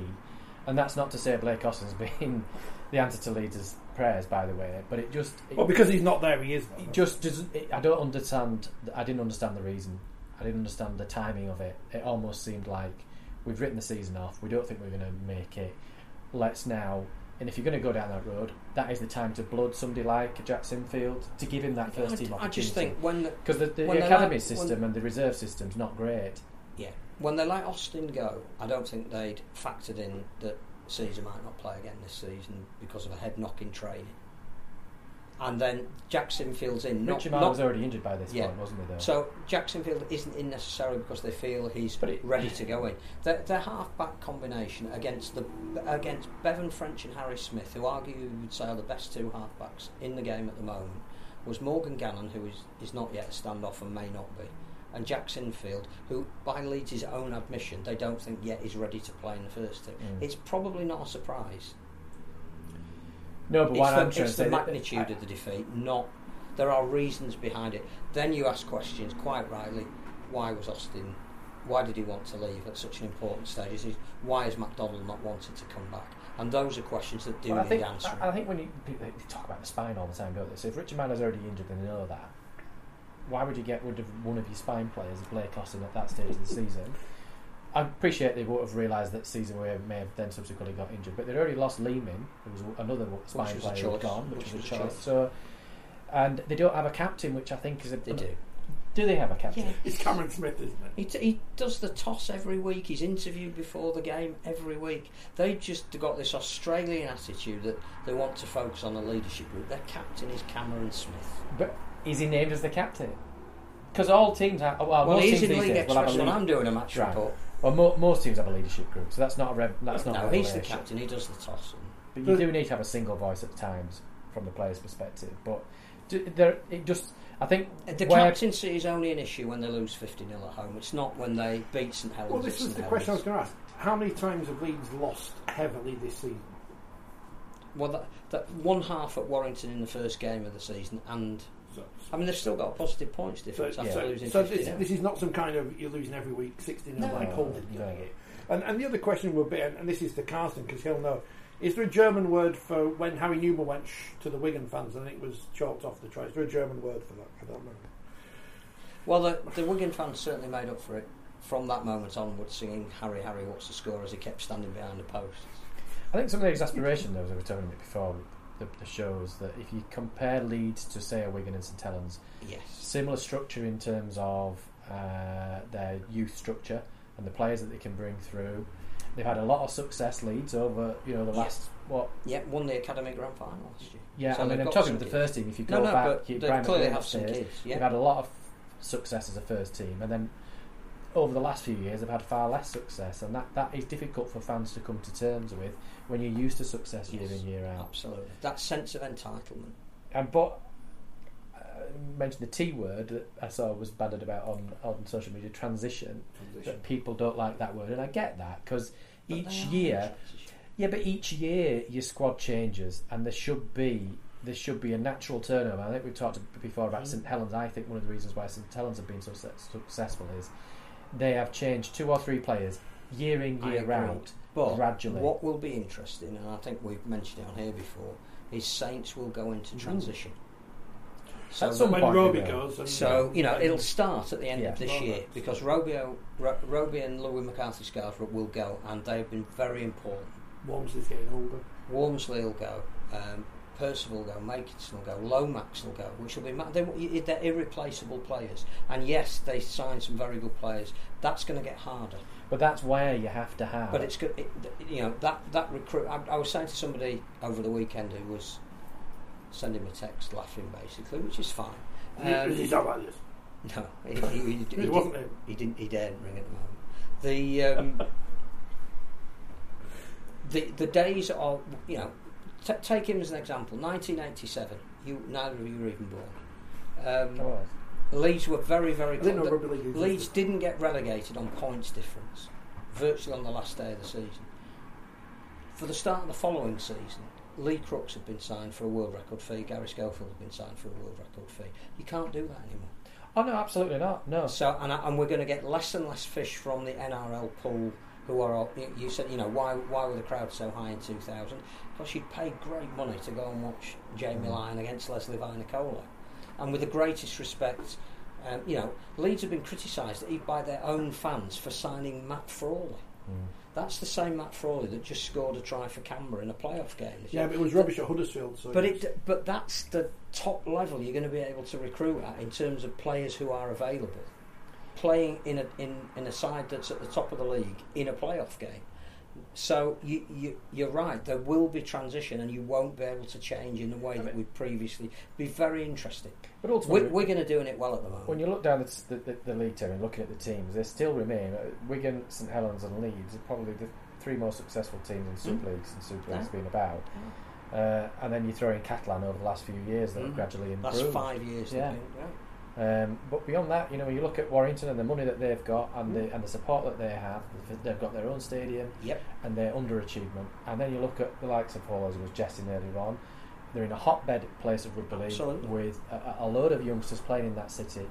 and that's not to say Blake Austin's been the answer to Leeds' prayers, by the way. But it just it, well, because he's not there, he is. Though. it just doesn't. It, I don't understand. I didn't understand the reason. I didn't understand the timing of it. It almost seemed like we've written the season off. We don't think we're going to make it. Let's now. And if you're going to go down that road, that is the time to blood somebody like Jack Sinfield to give him that first I, team I opportunity. just think when because the, the when they academy like- system when- and the reserve system's not great. When they let Austin go, I don't think they'd factored in that Sezer might not play again this season because of a head knock in training. And then Jack Sinfield's in. Not, Marr not was already injured by this Yeah. point, wasn't he? Though. So Jack Sinfield isn't in necessarily because they feel he's it- ready to go in. Their, their half-back combination against the against Bevan French and Harry Smith, who argue you would say are the best two half-backs in the game at the moment, was Morgan Gannon, who is, is not yet a standoff and may not be, and Jack Sinfield, who by Leeds' own admission they don't think yet is ready to play in the first team. Mm. It's probably not a surprise. no, but It's what I'm the, trying it's the that- magnitude I- of the defeat, not there are reasons behind it. Then you ask questions, quite rightly, why was Austin, why did he want to leave at such an important stage? Is Why has McDonald not wanted to come back? And those are questions that do Well, I need think, answering. I I think when you, people talk about the spine all the time, don't they? So if Richard Manner's already injured, then they know that. Why would you get rid of one of your spine players, Blake Austin, at that stage of the season? I appreciate they would have realised that season Way may have then subsequently got injured, but they'd already lost Lehman, who was another spine player choice, gone, which, which was, a choice. choice. So, and they don't have a captain, which I think is a. they do. Do they have a captain? Yeah. It's Cameron Smith, isn't it? He, t- he does the toss every week. He's interviewed before the game every week. They've just got this Australian attitude that they want to focus on a leadership group. Their captain is Cameron Smith. But is he named as the captain? Because all teams have. Well, Well, most he's in League days will have a Express when I'm doing a match Right. report. Well, mo- most teams have a leadership group, so that's not a rev- that's not. a no, he's the captain. He does the toss. But you do need to have a single voice at times from the player's perspective. But d- there, it just, I think uh, The where- captaincy is only an issue when they lose 50 0 at home. It's not when they beat St Helens. Well, this was St the question I was going to ask. How many times have Leeds lost heavily this season? Well, that, that one half at Warrington in the first game of the season, and So, I mean they've still got a positive points so, difference so, after losing so 50 this, this is not some kind of you're losing every week 16 No. like Hull did the No. other year. And, and the other question would be, and, and this is to Carson because he'll know, is there a German word for when Harry Newman went shh to the Wigan fans and it was chalked off the try? Is there a German word for that? I don't know. Well, the, the Wigan fans certainly made up for it from that moment onwards, singing "Harry, Harry, what's the score?" as he kept standing behind the post. I think some of the exasperation, though, as I was telling it before, the, the is that if you compare Leeds to say a Wigan and St Helens, Yes. similar structure in terms of uh, their youth structure and the players that they can bring through. They've had a lot of success leads over you know the Yeah. last what Yep, won the academy grand final last year. yeah So I mean I'm talking about the first team if you go no, back but you, they clearly have some kids. they've had a lot of success as a first team and then over the last few years they've had far less success and that, that is difficult for fans to come to terms with when you're used to success year in year out Absolutely. That sense of entitlement. and but mentioned the T word that I saw was bandied about on, on social media transition. That people don't like that word and I get that because each they are in year yeah but each year your squad changes and there should be there should be a natural turnover. I think we've talked before about Mm. St Helens. I think one of the reasons why St Helens have been so su- successful is they have changed two or three players year in I year agree. out But gradually. what will be interesting, and I think we've mentioned it on here before, is Saints will go into transition. So At some when point Roby goes, and, So you know it'll start at the end Yeah. of this Well, year because Robio, Ro- Roby and Louis McCarthy Scarsbrook will go, and they've been very important. Walmsley's getting older. Walmsley will go, um, Percival will go, Makinson will go, Lomax will go, which will be ma- they, they're irreplaceable players. And yes, they signed some very good players. That's going to get harder. but that's where you have to have But it's good, it, you know that that recruit. I, I was saying to somebody over the weekend who was send him a text laughing basically, which is fine. Um, Is that like this? no, he, he, he, he, It wasn't didn't- he didn't. He daren't ring at the moment. The um, the the days of you know, t- take him as an example. 1987. You neither of you were even born. Um, I. Leeds were very very. I didn't the- rugby. Leeds didn't get relegated on points difference, virtually on the last day of the season. For the start of the following season, Lee Crooks had been signed for a world record fee. Garry Schofield had been signed for a world record fee. You can't do that anymore. Oh no, absolutely not. No. So, and, and we're going to get less and less fish from the NRL pool. Who are all- you- you said you know why why were the crowds so high in 2000? Because you'd pay great money to go and watch Jamie Lyon against Lesley Vainikolo, and with the greatest respect, um, you know Leeds have been criticised even by their own fans for signing Matt Frawley. Mm. That's the same Matt Frawley that just scored a try for Canberra in a playoff game. Yeah, but it was rubbish at Huddersfield. So But it's- it, but that's the top level you're going to be able to recruit at in terms of players who are available, playing in a in, in a side that's at the top of the league in a playoff game. So you, you you're right. There will be transition, and you won't be able to change in the way I that mean- we previously. Be very interesting. But ultimately, we're going to doing it well at the moment. when you look down the, the, the league table and looking at the teams, they still remain uh, Wigan, St Helens, and Leeds are probably the three most successful teams in Super Mm. League since Super League's Yeah. been about. Uh, and then you throw in Catalan over the last few years that have Mm. gradually That's five years. Yeah. Think? Um, but beyond that, you know, when you look at Warrington and the money that they've got and Mm. the and the support that they have. They've got their own stadium Yep. and their underachievement. And then you look at the likes of Hull, as I was jesting earlier on. They're in a hotbed place of rugby league with a, a load of youngsters playing in that city.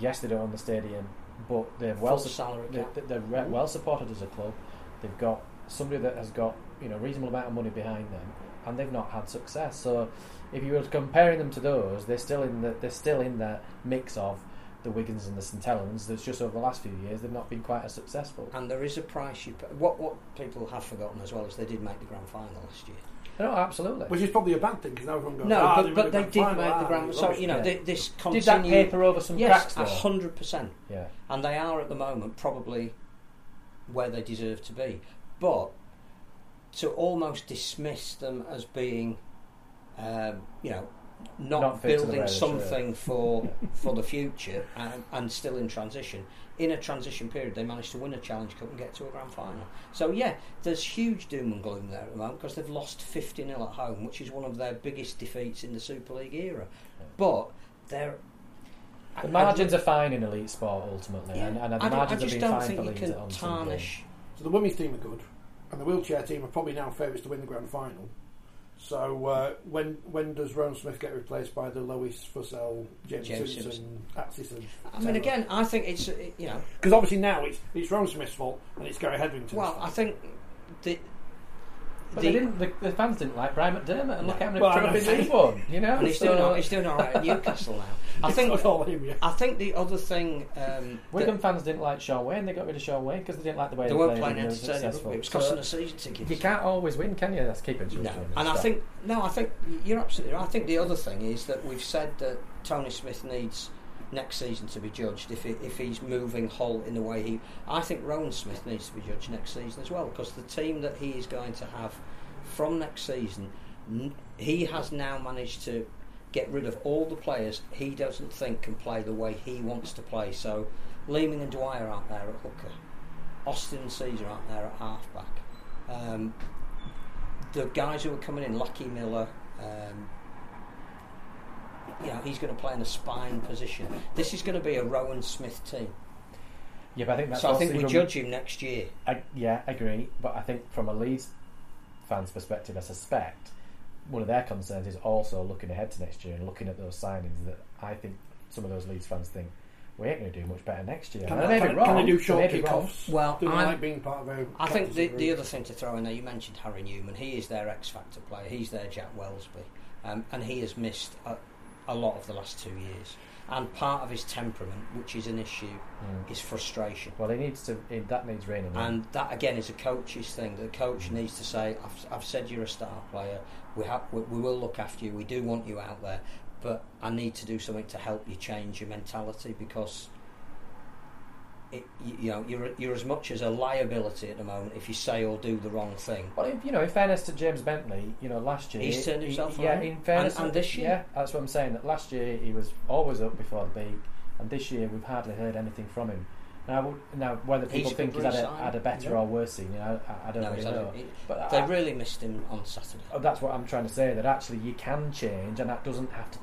Yes, they don't own the stadium, but they're well su- salary they're, they're Mm. well supported as a club. They've got somebody that has got you know reasonable amount of money behind them, and they've not had success. So, if you were comparing them to those, they're still in the they're still in that mix of the Wiggins and the St Helens. That's just over the last few years they've not been quite as successful. And there is a price you pay. What what people have forgotten as well is they did make the grand final last year. No, absolutely. which is probably a bad thing because now everyone goes. No, ah, but, they but made they the did final, make the grand. So you know, yeah. thi- this Did that paper over some yes, cracks though? a hundred percent. Yeah. And they are at the moment probably where they deserve to be. But to almost dismiss them as being, um, you know, not, Not fit to the building way they something for for the future and, and still in transition. In a transition period, they managed to win a Challenge Cup and get to a grand final. So yeah, there's huge doom and gloom there at the moment because they've lost 50 0 at home, which is one of their biggest defeats in the Super League era. But they're The margins are fine in elite sport ultimately, Yeah, and, and the I, don't- I margins just have been don't fine think for you can on some games. tarnish. So the women's team are good, and the wheelchair team are probably now favourites to win the grand final. So uh, when when does Rohan Smith get replaced by the Lois Fussell, James, James Simpson, Atchison? I mean, again, I think it's uh, you know. because obviously now it's it's Rohan Smith's fault and it's Gary Hetherington's Well, fault. I think the But the- they didn't. The, the fans didn't like Brian McDermott, and look how many Well, trophies know. he's won. You know, and he's so doing all, he's doing all right at Newcastle now. I think not all him, yeah. I think the other thing um, Wigan fans didn't like Shaun Wane. They got rid of Shaun Wane because they didn't like the way they he weren't playing and he was entertaining It was So costing a season ticket. you can't always win, can you? That's keeping No, Shrewsbury and I think no, I think you're absolutely right. I think the other thing is that we've said that Tony Smith needs next season to be judged if he, if he's moving Hull in the way he. I think Rohan Smith needs to be judged next season as well because the team that he is going to have from next season, he has now managed to get rid of all the players he doesn't think can play the way he wants to play. So Leeming and Dwyer aren't there at hooker. Austin and Sezer aren't there at halfback. Um, the guys who are coming in, Lachie Miller, um, you know, he's going to play in a spine position. This is going to be a Rohan Smith team. yeah, but I think that's so I think we even- judge him next year. I, yeah, I agree. But I think from a Leeds fan's perspective, I suspect one of their concerns is also looking ahead to next year and looking at those signings that I think some of those Leeds fans think we ain't going to do much better next year. Can, And I can, wrong. can they do short may kickoffs? Well, do they I'm- like being part of a? I think the, the other thing to throw in there, you mentioned Harry Newman. He is their X Factor player. He's their Jack Welsby. Um, and he has missed a, a lot of the last two years. And part of his temperament, which is an issue, Mm. is frustration. Well, he needs to. He, that needs reining. And that again is a coach's thing. The coach needs to say, "I've, I've said you're a star player. We have, we, we will look after you. We do want you out there, but I need to do something to help you change your mentality because it, you, you know, you're you're as much as a liability at the moment if you say or do the wrong thing. Well, if, you know, in fairness to James Bentley, you know, last year He's turned he- himself Yeah, in fairness, And- and this year? yeah, that's what I'm saying. That last year he was always up before the beat, and this year we've hardly heard anything from him. Now, now whether people a think he's had a, had a better Yeah. or worse season, I, I, I don't No, really he's know. he- But They I- really missed him on Saturday. oh, that's what I'm trying to say. That actually you can change, and that doesn't have to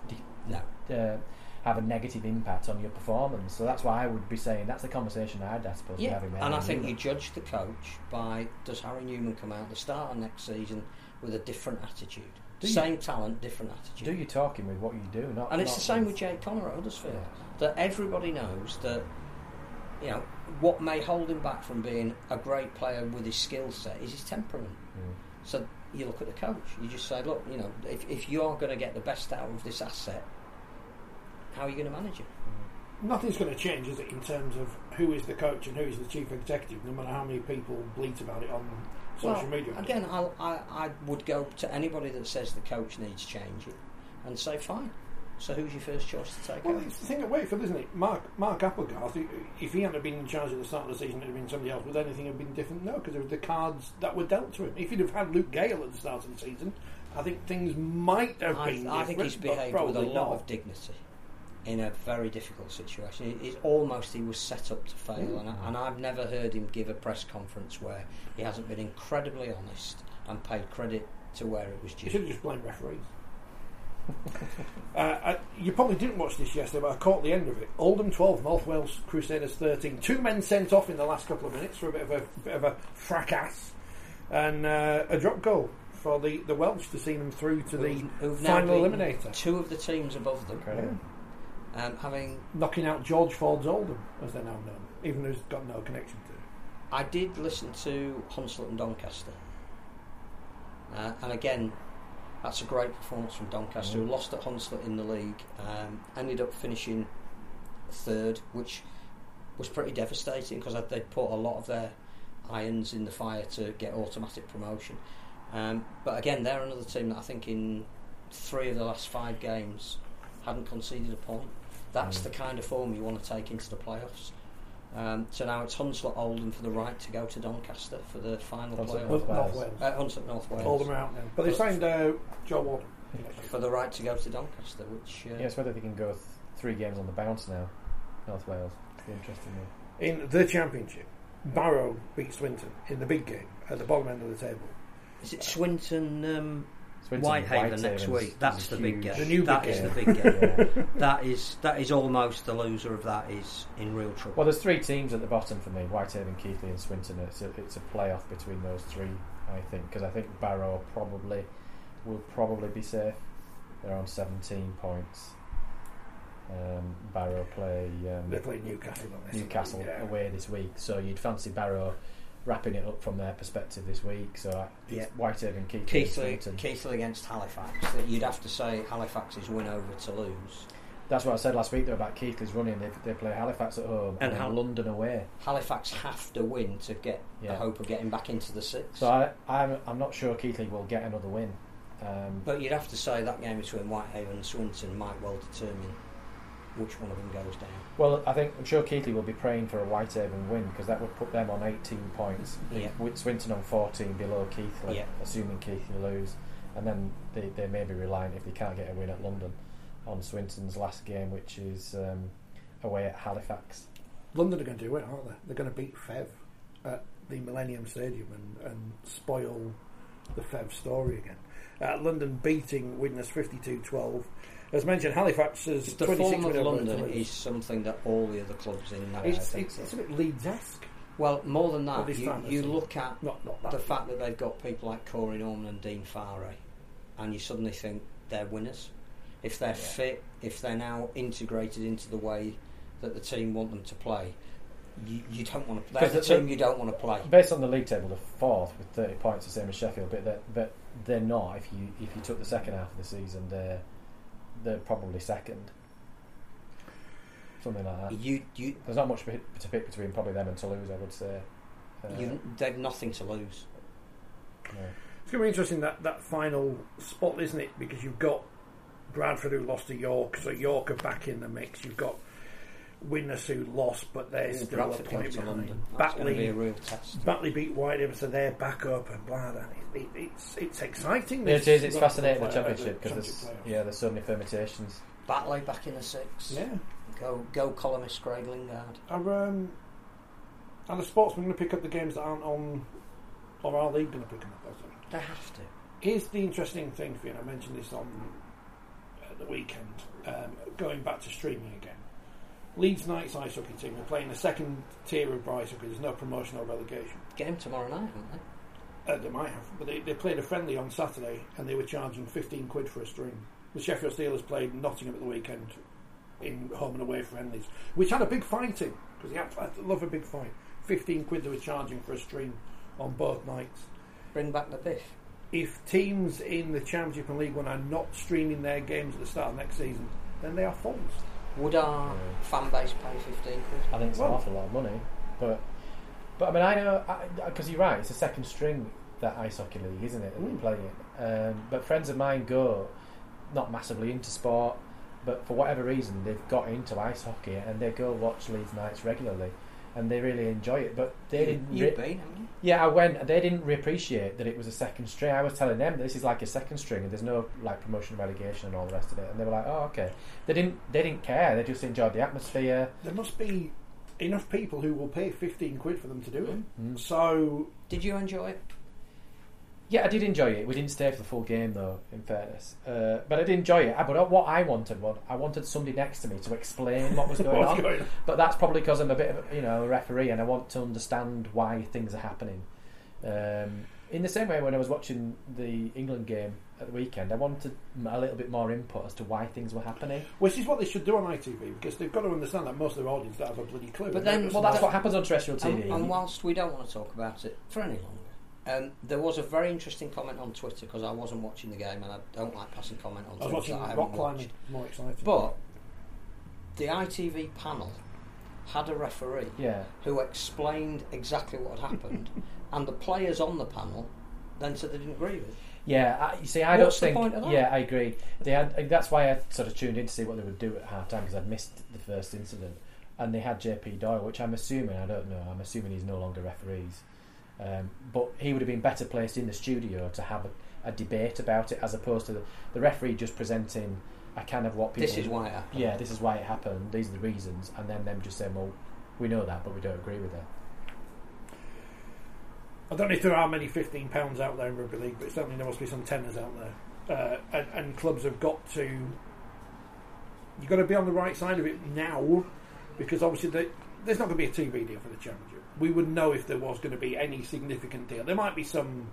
No. uh, have a negative impact on your performance. So that's why I would be saying that's the conversation I'd I suppose be Yeah, having. with and I think Newman. you judge the coach by does Harry Newman come out the start of next season with a different attitude, Do you- same talent, different attitude. do you talking with what you do, not and it's the same with Jake Connor at Huddersfield. Yeah. That everybody knows that you know what may hold him back from being a great player with his skill set is his temperament. Mm. So you look at the coach. You just say, look, you know, if, if you are going to get the best out of this asset, how are you going to manage it? Nothing's going to change, is it, in terms of who is the coach and who is the chief executive, no matter how many people bleat about it on social well, media. Again, I I would go to anybody that says the coach needs changing and say, fine. So who's your first choice to take Well, over? it's the thing at Wakefield, isn't it? Mark Mark Applegarth, if he hadn't been in charge at the start of the season, it would have been somebody else. Would anything have been different? No, because of the cards that were dealt to him. If he'd have had Luke Gale at the start of the season, I think things might have I, been I different. think he's behaved with a lot not. of dignity in a very difficult situation. It, it's almost he was set up to fail, Mm. and, I, and I've never heard him give a press conference where he hasn't been incredibly honest and paid credit to where it was You due. should have just blamed referees. uh, I, you probably didn't watch this yesterday, but I caught the end of it. Oldham 12, North Wales Crusaders 13. Two men sent off in the last couple of minutes for a bit of a, bit of a fracas. And uh, a drop goal for the, the Welsh to see them through to the Who've- who've now final eliminator. Two of the teams above them, Incredible. Um, having Knocking out George Ford's Oldham, as they're now known, even though he's got no connection to it. I did listen to Hunslet and Doncaster, uh, and again, that's a great performance from Doncaster, who lost at Hunslet in the league, um, ended up finishing third, which was pretty devastating because they'd put a lot of their irons in the fire to get automatic promotion. Um, but again, they're another team that I think in three of the last five games hadn't conceded a point. That's Mm. the kind of form you want to take into the playoffs. Um, so now it's Hunslet Oldham for the right to go to Doncaster for the final Hunslet playoff. North North Wales. Wales. Uh, Hunslet North Wales Oldham are out now. But they signed uh, Joe Warden. for the right to go to Doncaster, which uh, Yes, whether they can go th- three games on the bounce now, North Wales. It'll be interesting. yeah. In the Championship, Barrow beat Swinton in the big game at the bottom end of the table. is it Swinton um, Swinton Whitehaven next week? That's is the big game. The new That big is game. the big game. Yeah. that is that is almost the loser of that is in real trouble. Well, there's three teams at the bottom for me: Whitehaven, Keighley, and Swinton. It's a, it's a playoff between those three, I think, because I think Barrow probably will probably be safe. They're on 17 points. Um, Barrow play um, They played Newcastle. Newcastle Yeah. away this week, so you'd fancy Barrow wrapping it up from their perspective this week. So Yeah. Whitehaven, and Keighley. Keighley against Halifax. That you'd have to say Halifax's win over Toulouse. That's what I said last week though about Keighley's running. They, they play Halifax at home And and, Hal- London away. Halifax have to win to get Yeah. the hope of getting back into the six. So I, I'm, I'm not sure Keighley will get another win. Um, But you'd have to say that game between Whitehaven and Swinton might well determine which one of them goes down. Well, I think I'm sure Keighley will be praying for a Whitehaven win because that would put them on 18 points. Yeah. With Swinton on 14 below Keighley, Yeah. assuming Keighley lose, and then they, they may be reliant if they can't get a win at London on Swinton's last game, which is um, away at Halifax. London are going to do it, aren't they? They're going to beat Fev at the Millennium Stadium and, and spoil the Fev story again. Uh, London beating Widnes 52-12. As mentioned, Halifax is The form of London is something that all the other clubs in that. It's, it's, so. it's a bit Leeds-esque. well, more than that, you, time, you look at Not, not that. the fact that they've got people like Corey Norman and Dean Farray, and you suddenly think they're winners. If they're Yeah. fit, if they're now integrated into the way that the team want them to play, you, you don't want to. They're Because the the- team you don't want to play. Based on the league table, they're fourth with 30 points, the same as Sheffield, but they're, but they're not. If you if you took the second half of the season, they're they're probably second, something like that. You, you, There's not much to pick between probably them and Toulouse, I would say. Uh, you, they've nothing to lose. no. It's going to be interesting that, that final spot, isn't it? Because you've got Bradford who lost to York, so York are back in the mix. You've got Winners who lost, but they're Ooh, still Bradford a point behind. London. That's going be a Batley, real test. Batley beat Whitehaven, so they're back up and blah. blah. It, it, it's it's exciting. Yeah, it is. It's fascinating the play- championship because there's championship yeah, there's so many permutations. Batley back in the six. yeah. Go, go, columnist Craig Lingard. Are um, are the sportsmen going to pick up the games that aren't on, or are they going to pick them up? I? They have to. Here's the interesting thing for you, and I mentioned this on uh, the weekend, um, going back to streaming again. Leeds Knights ice hockey team are playing the second tier of ice hockey. There's no promotion or relegation. Game tomorrow night, aren't they? Uh, they might have, but they, they played a friendly on Saturday and they were charging 15 quid for a stream. The Sheffield Steelers played Nottingham at the weekend in home and away friendlies, which had a big fight in, because I love a big fight. 15 quid they were charging for a stream on both nights. Bring back the biff. if teams in the Championship and League One are not streaming their games at the start of next season, then they are fools. Would our Yeah. fan base pay 15 quid? I think it's Well- an awful lot of money, but but I mean I know because you're right. It's a second string that ice hockey league, isn't it? That Mm. we play in. Um, but friends of mine go not massively into sport, but for whatever reason they've got into ice hockey and they go watch Leeds Knights regularly, and they really enjoy it. But they didn't. You've re- been, haven't you? yeah, I went. They didn't re- appreciate that it was a second string. I was telling them that this is like a second string, and there's no like promotion, relegation, and all the rest of it. And they were like, "Oh, okay." They didn't. They didn't care. They just enjoyed the atmosphere. There must be enough people who will pay 15 quid for them to do it. Mm. So, Did you enjoy it? Yeah, I did enjoy it. We didn't stay for the full game, though. In fairness, uh, but I did enjoy it. But what I wanted was I wanted somebody next to me to explain what was going what's on. going on? But that's probably because I'm a bit of a, you know a referee and I want to understand why things are happening. Um, in the same way, when I was watching the England game at the weekend, I wanted a little bit more input as to why things were happening. Which is what they should do on ITV because they've got to understand that most of their audience don't have a bloody clue. But then- Well, that's what happens on terrestrial And, TV. and whilst we don't want to talk about it for any longer, um, there was a very interesting comment on Twitter because I wasn't watching the game and I don't like passing comment on I was watching that I rock climbing. watched. More exciting. But the ITV panel had a referee yeah, who explained exactly what had happened, and the players on the panel then said they didn't agree with it. Yeah, I, you see, I What's the don't think. point of that? Yeah, I agree. They had, that's why I sort of tuned in to see what they would do at half time because I'd missed the first incident, and they had JP Doyle, which I'm assuming I don't know. I'm assuming he's no longer referees, um, but he would have been better placed in the studio to have a, a debate about it as opposed to the, the referee just presenting a kind of what people. This is why it happened. Yeah, this is why it happened. These are the reasons, and then them just saying, "Well, we know that, but we don't agree with it." I don't know if there are many fifteen pounds out there in rugby league, but certainly there must be some tenors out there, uh, and, and clubs have got to. You've got to be on the right side of it now, because obviously they, there's not going to be a TV deal for the championship. We would know if there was going to be any significant deal. There might be some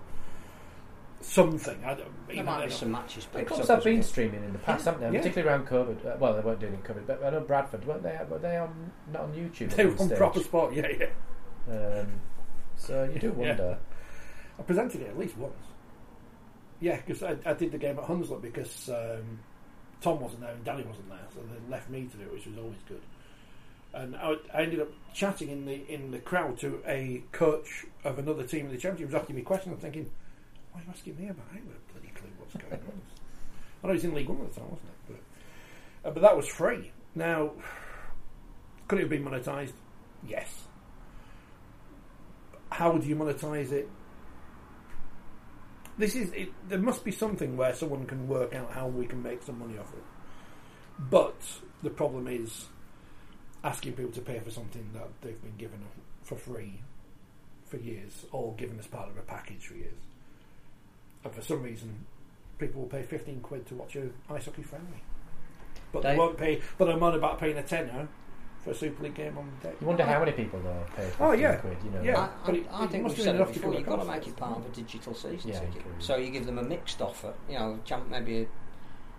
something. I don't, There might be not- some matches The picked clubs up have been streaming in the past, Yeah, haven't they? yeah. Particularly around COVID. Uh, well, they weren't doing it COVID, but I know Bradford weren't they? Were they on not on YouTube? They were on stage? proper spot. Yeah, yeah. Um, so you do Yeah. wonder. I presented it at least once. Yeah, because I, I did the game at Hunslet because um, Tom wasn't there and Danny wasn't there, so they left me to do it, which was always good. And I, I ended up chatting in the in the crowd to a coach of another team in the championship. He was asking me questions. I'm thinking, why are you asking me about? I ain't got a bloody clue what's going on. I know he's in League One at the time, wasn't it? But uh, but that was free. Now, could it have been monetised? Yes. How do you monetise it? This is it, there must be something where someone can work out how we can make some money off it. But the problem is asking people to pay for something that they've been given for free for years, or given as part of a package for years. And for some reason, people will pay fifteen quid to watch a ice hockey friendly, but they Dave? won't pay. But I'm on about paying a tenner for a Super League game on the day. You wonder how many people though pay. 15 Oh, yeah. quid, you know. Yeah. I, but I, it- I it think we've said it before. You've got to make it part of a digital season Yeah, ticket. So you give them a mixed offer. You know, champ, maybe a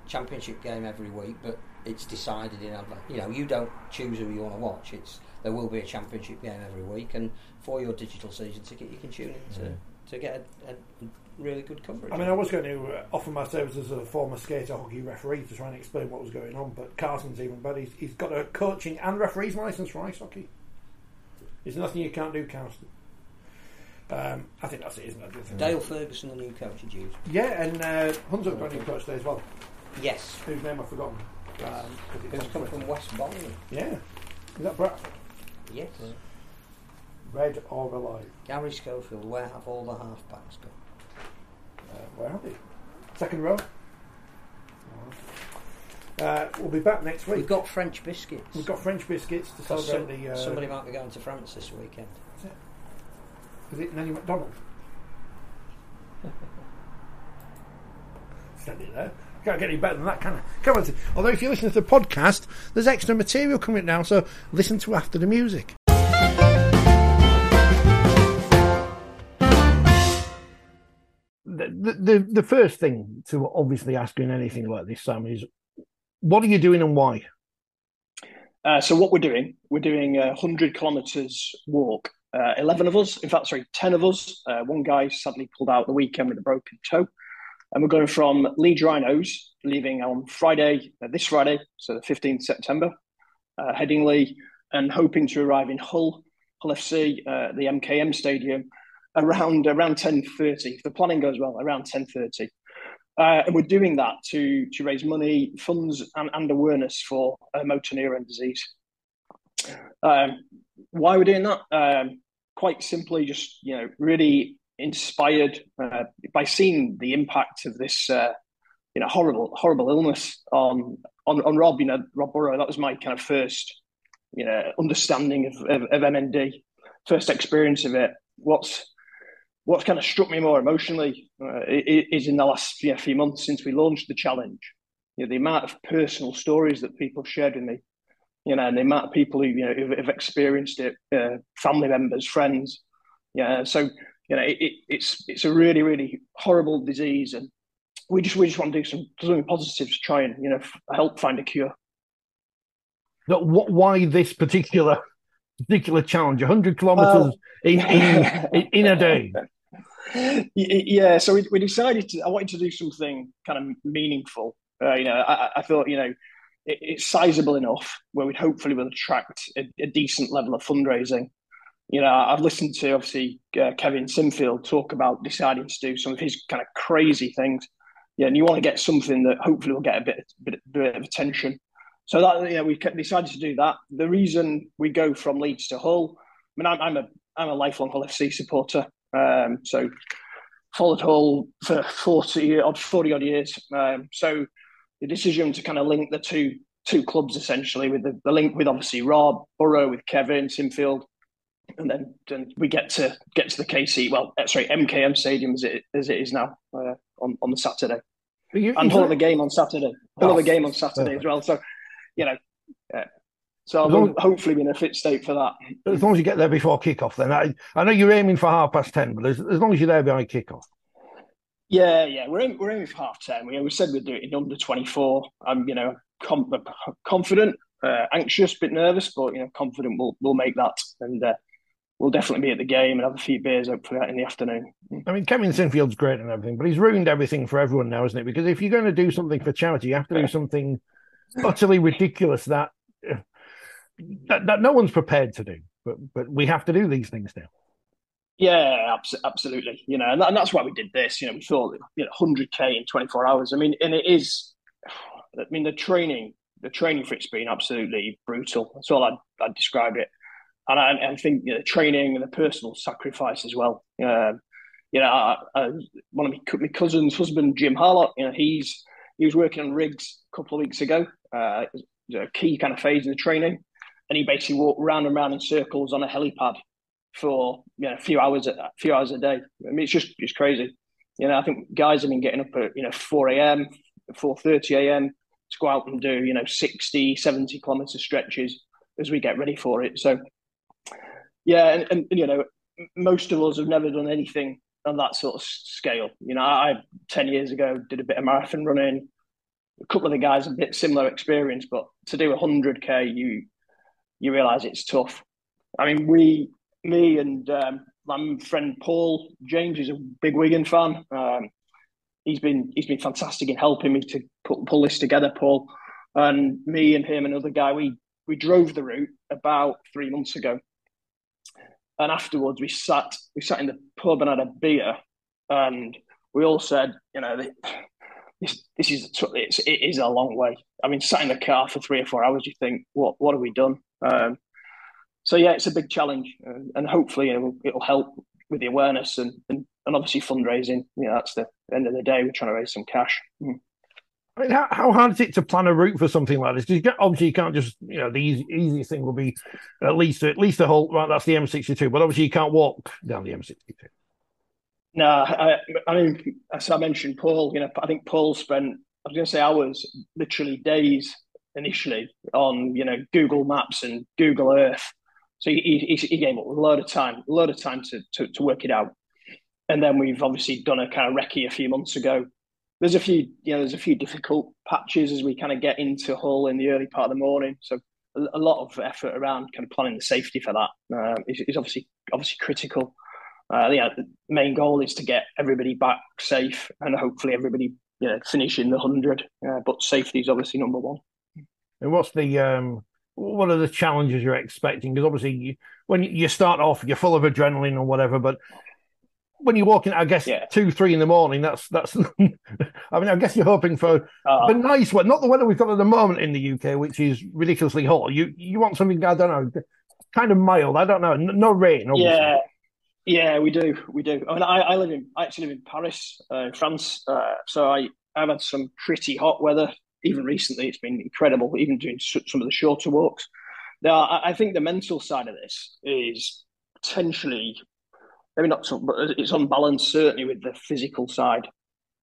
championship game every week, but it's decided in advance. You know, you don't choose who you want to watch. It's there will be a championship game every week, and for your digital season ticket, you can tune in to, to get a, a really good coverage. I mean, I was going to uh, offer my services as a former skater hockey referee to try and explain what was going on, but Carson's even better. He's, he's got a coaching and referee's license for ice hockey. There's nothing you can't do, Carson. Um, I think that's it, isn't it? Dale Ferguson, the new coach at Hughes. Yeah, and uh, Hunter got a new coach there as well, Yes, whose name I've forgotten. Um, it who's come from West Bowling. Yeah, Is that Bradford? Yes. Red or alive? Garry Schofield, where have all the halfbacks gone? Uh, where are they? Second row. Uh, we'll be back next week. We've got French biscuits. We've got French biscuits to celebrate some- the. Uh, somebody might be going to France this weekend. Is it Nanny McDonald? Standing there. Can't get any better than that, can I? Come on. Although, if you listen to the podcast, there's extra material coming now, so listen to after the music. The, the, the, the first thing to obviously ask in anything like this, Sam, is what are you doing and why? Uh, so what we're doing, we're doing a hundred kilometres walk. Uh, Eleven of us, in fact, sorry, ten of us. Uh, one guy sadly pulled out the weekend with a broken toe, and we're going from Leeds Rhinos, leaving on Friday, uh, this Friday, so the fifteenth September, uh, Headingley, and hoping to arrive in Hull, Hull FC, uh, the MKM Stadium, around around ten thirty. If the planning goes well, around ten thirty. Uh, and we're doing that to to raise money, funds, and, and awareness for uh, motor neuron disease. Um, why we're doing that? Um, quite simply, just you know, really inspired uh, by seeing the impact of this, uh, you know, horrible, horrible illness on on on Rob. You know, Rob Burrow. That was my kind of first, you know, understanding of of, of MND, first experience of it. What's what's kind of struck me more emotionally uh, is in the last you know, few months since we launched the challenge. You know, the amount of personal stories that people shared with me, you know, and the amount of people who you know have experienced it, uh, family members, friends. Yeah, so you know, it, it, it's it's a really really horrible disease, and we just we just want to do some something positive to try and you know f- help find a cure. But what, why this particular particular challenge? 100 kilometres in, in, in, in a day. Yeah, so we, we decided to. I wanted to do something kind of meaningful. Uh, you know, I, I thought you know it, it's sizable enough where we'd hopefully will attract a, a decent level of fundraising. You know, I've listened to obviously uh, Kevin Sinfield talk about deciding to do some of his kind of crazy things. Yeah, and you want to get something that hopefully will get a bit bit, bit of attention. So that know, we decided to do that. The reason we go from Leeds to Hull, I mean, I'm, I'm a I'm a lifelong Hull FC supporter. Um, so followed Hull for 40 odd 40 odd years. Um, so the decision to kind of link the two two clubs essentially with the, the link with obviously Rob Burrow with Kevin Sinfield, and then, then we get to get to the KC well uh, sorry MKM Stadium as it as it is now uh, on on the Saturday You, and Hull have game on Saturday. Oh, have a game on Saturday as well. So you know. Uh, so As I'll hopefully be in a fit state for that. as long as you get there before kick-off, then I, I know you're aiming for half past ten, but as, as long as you're there by kick-off. Yeah, yeah, we're aiming, we're aiming for half ten. We, we said we'd do it in under twenty four. I'm, you know, com- confident, uh, anxious, bit nervous, but you know, confident we'll we'll make that, and uh, we'll definitely be at the game and have a few beers hopefully in the afternoon. I mean, Kevin Sinfield's great and everything, but he's ruined everything for everyone now, isn't it? Because if you're going to do something for charity, you have to do something utterly ridiculous that, that that no one's prepared to do. But but we have to do these things now. Yeah, abs- absolutely. You know, and, that, and that's why we did this. You know, we thought you know, hundred k in twenty four hours. I mean, and it is. I mean, the training, the training for it's been absolutely brutal. That's all I'd, I'd describe it. And I, I think you know, training and the personal sacrifice as well. Um, you know, I, I, one of my, my cousins' husband, Jim Harlock. You know, he's he was working on rigs a couple of weeks ago. Uh, a key kind of phase in the training, and he basically walked round and round in circles on a helipad for you know a few hours a, a few hours a day. I mean, it's just it's crazy. You know, I think guys have been getting up at you know four a.m., four thirty a.m. to go out and do you know 60, 70 kilometer stretches as we get ready for it. So yeah, and, and you know, most of us have never done anything on that sort of scale. You know, I ten years ago did a bit of marathon running. A couple of the guys a bit similar experience, but to do hundred k, you you realise it's tough. I mean, we, me, and um, my friend Paul James is a big Wigan fan. Um, he's been he's been fantastic in helping me to put, pull this together, Paul. And me and him, another guy, we we drove the route about three months ago. And afterwards, we sat we sat in the pub and had a beer, and we all said, you know, this this is it's, it is a long way. I mean, sat in the car for three or four hours, you think, what what have we done? Um, so yeah, it's a big challenge, uh, and hopefully it'll, it'll help with the awareness and, and, and obviously fundraising. You know, that's the end of the day. We're trying to raise some cash. Mm. I mean, how, how hard is it to plan a route for something like this? Because obviously you can't just, you know, the easy, easiest thing will be at least at least the whole right. That's the M62, but obviously you can't walk down the M62. No, I, I mean, as I mentioned, Paul. You know, I think Paul spent I was going to say hours, literally days initially on you know Google Maps and Google Earth. So he, he, he gave up a lot of time, a lot of time to, to, to work it out. And then we've obviously done a kind of recce a few months ago there's a few you know there's a few difficult patches as we kind of get into Hull in the early part of the morning. So a, a lot of effort around kind of planning the safety for that uh, is, is obviously obviously critical. Uh, yeah, the main goal is to get everybody back safe and hopefully everybody you know the hundred. Uh, but safety is obviously number one. And what's the um, what are the challenges you're expecting? Because obviously, you, when you start off, you're full of adrenaline or whatever, but when you're walking, I guess yeah. two, three in the morning. That's that's. I mean, I guess you're hoping for uh, the nice one, not the weather we've got at the moment in the UK, which is ridiculously hot. You you want something I don't know, kind of mild. I don't know, no rain. Obviously. Yeah, yeah, we do, we do. I mean, I, I live in, I actually live in Paris, uh, France. Uh, so I I've had some pretty hot weather. Even recently, it's been incredible. Even doing some of the shorter walks. Now, I, I think the mental side of this is potentially maybe not so, but it's unbalanced certainly with the physical side.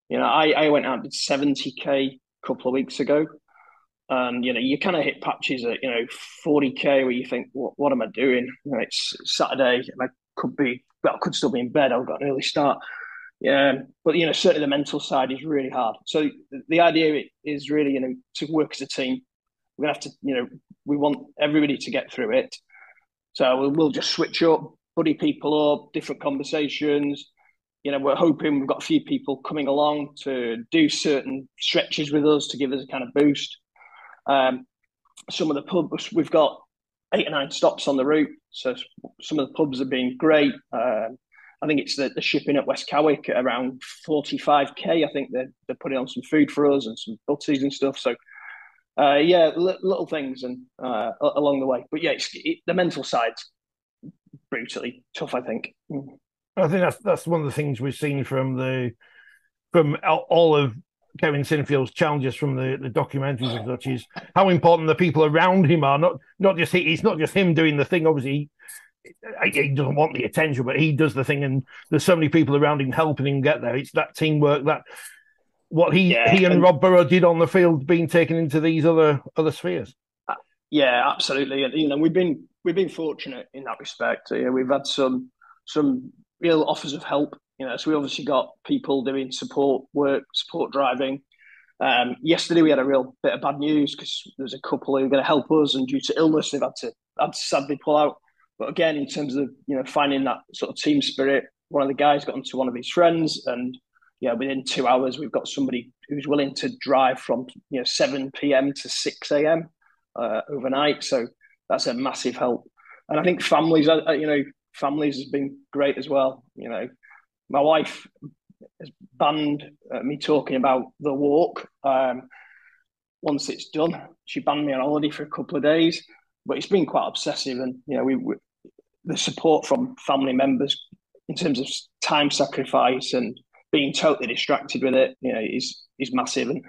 You know, I, I went out did 70k a couple of weeks ago. And you know, you kind of hit patches at you know 40k where you think, what, what am I doing? You know, it's Saturday, and I could be, well, I could still be in bed. I've got an early start. Yeah, but you know, certainly the mental side is really hard. So the idea is really, you know, to work as a team. We're gonna have to, you know, we want everybody to get through it. So we'll, we'll just switch up, buddy people up, different conversations. You know, we're hoping we've got a few people coming along to do certain stretches with us to give us a kind of boost. Um, some of the pubs we've got eight or nine stops on the route, so some of the pubs have been great. Um, I think it's the, the shipping at West Cowick at around 45k. I think they're, they're putting on some food for us and some butties and stuff. So, uh, yeah, li- little things and uh, along the way. But yeah, it, the mental side brutally tough. I think. Mm. I think that's that's one of the things we've seen from the from all of Kevin Sinfield's challenges from the, the documentaries and such is how important the people around him are. Not not just he, it's not just him doing the thing. Obviously, he, he, doesn't want the attention, but he does the thing, and there's so many people around him helping him get there. It's that teamwork that what he yeah, he and, and Rob Burrow did on the field being taken into these other other spheres. Uh, yeah, absolutely. And you know, we've been we've been fortunate in that respect. You know, we've had some some real offers of help. You know, so we obviously got people doing support work, support driving. Um, yesterday we had a real bit of bad news because there's a couple who are going to help us, and due to illness, they've had to had to sadly pull out. But again, in terms of you know finding that sort of team spirit, one of the guys got onto one of his friends, and yeah, within two hours we've got somebody who's willing to drive from you know seven p.m. to six a.m uh, overnight. So that's a massive help. And I think families, you know, families has been great as well. You know, my wife has banned uh, me talking about the walk. Um, once it's done, she banned me on holiday for a couple of days. But it's been quite obsessive, and you know, we, we the support from family members in terms of time sacrifice and being totally distracted with it, you know, is is massive. And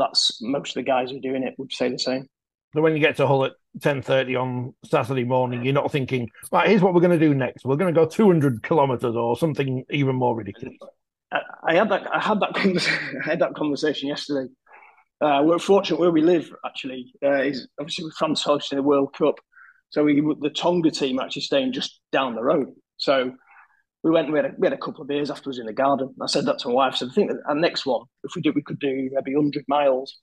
that's most of the guys who are doing it would say the same. So when you get to Hull at ten thirty on Saturday morning, you're not thinking, right, here's what we're going to do next. We're going to go two hundred kilometres or something even more ridiculous. I, I, had that. I had that. Conversation, I had that conversation yesterday. Uh, we're fortunate where we live. Actually, uh, is obviously with France hosting the World Cup, so we the Tonga team actually staying just down the road. So we went. and We had a, we had a couple of beers afterwards in the garden. I said that to my wife. So I think our next one, if we did, we could do maybe hundred miles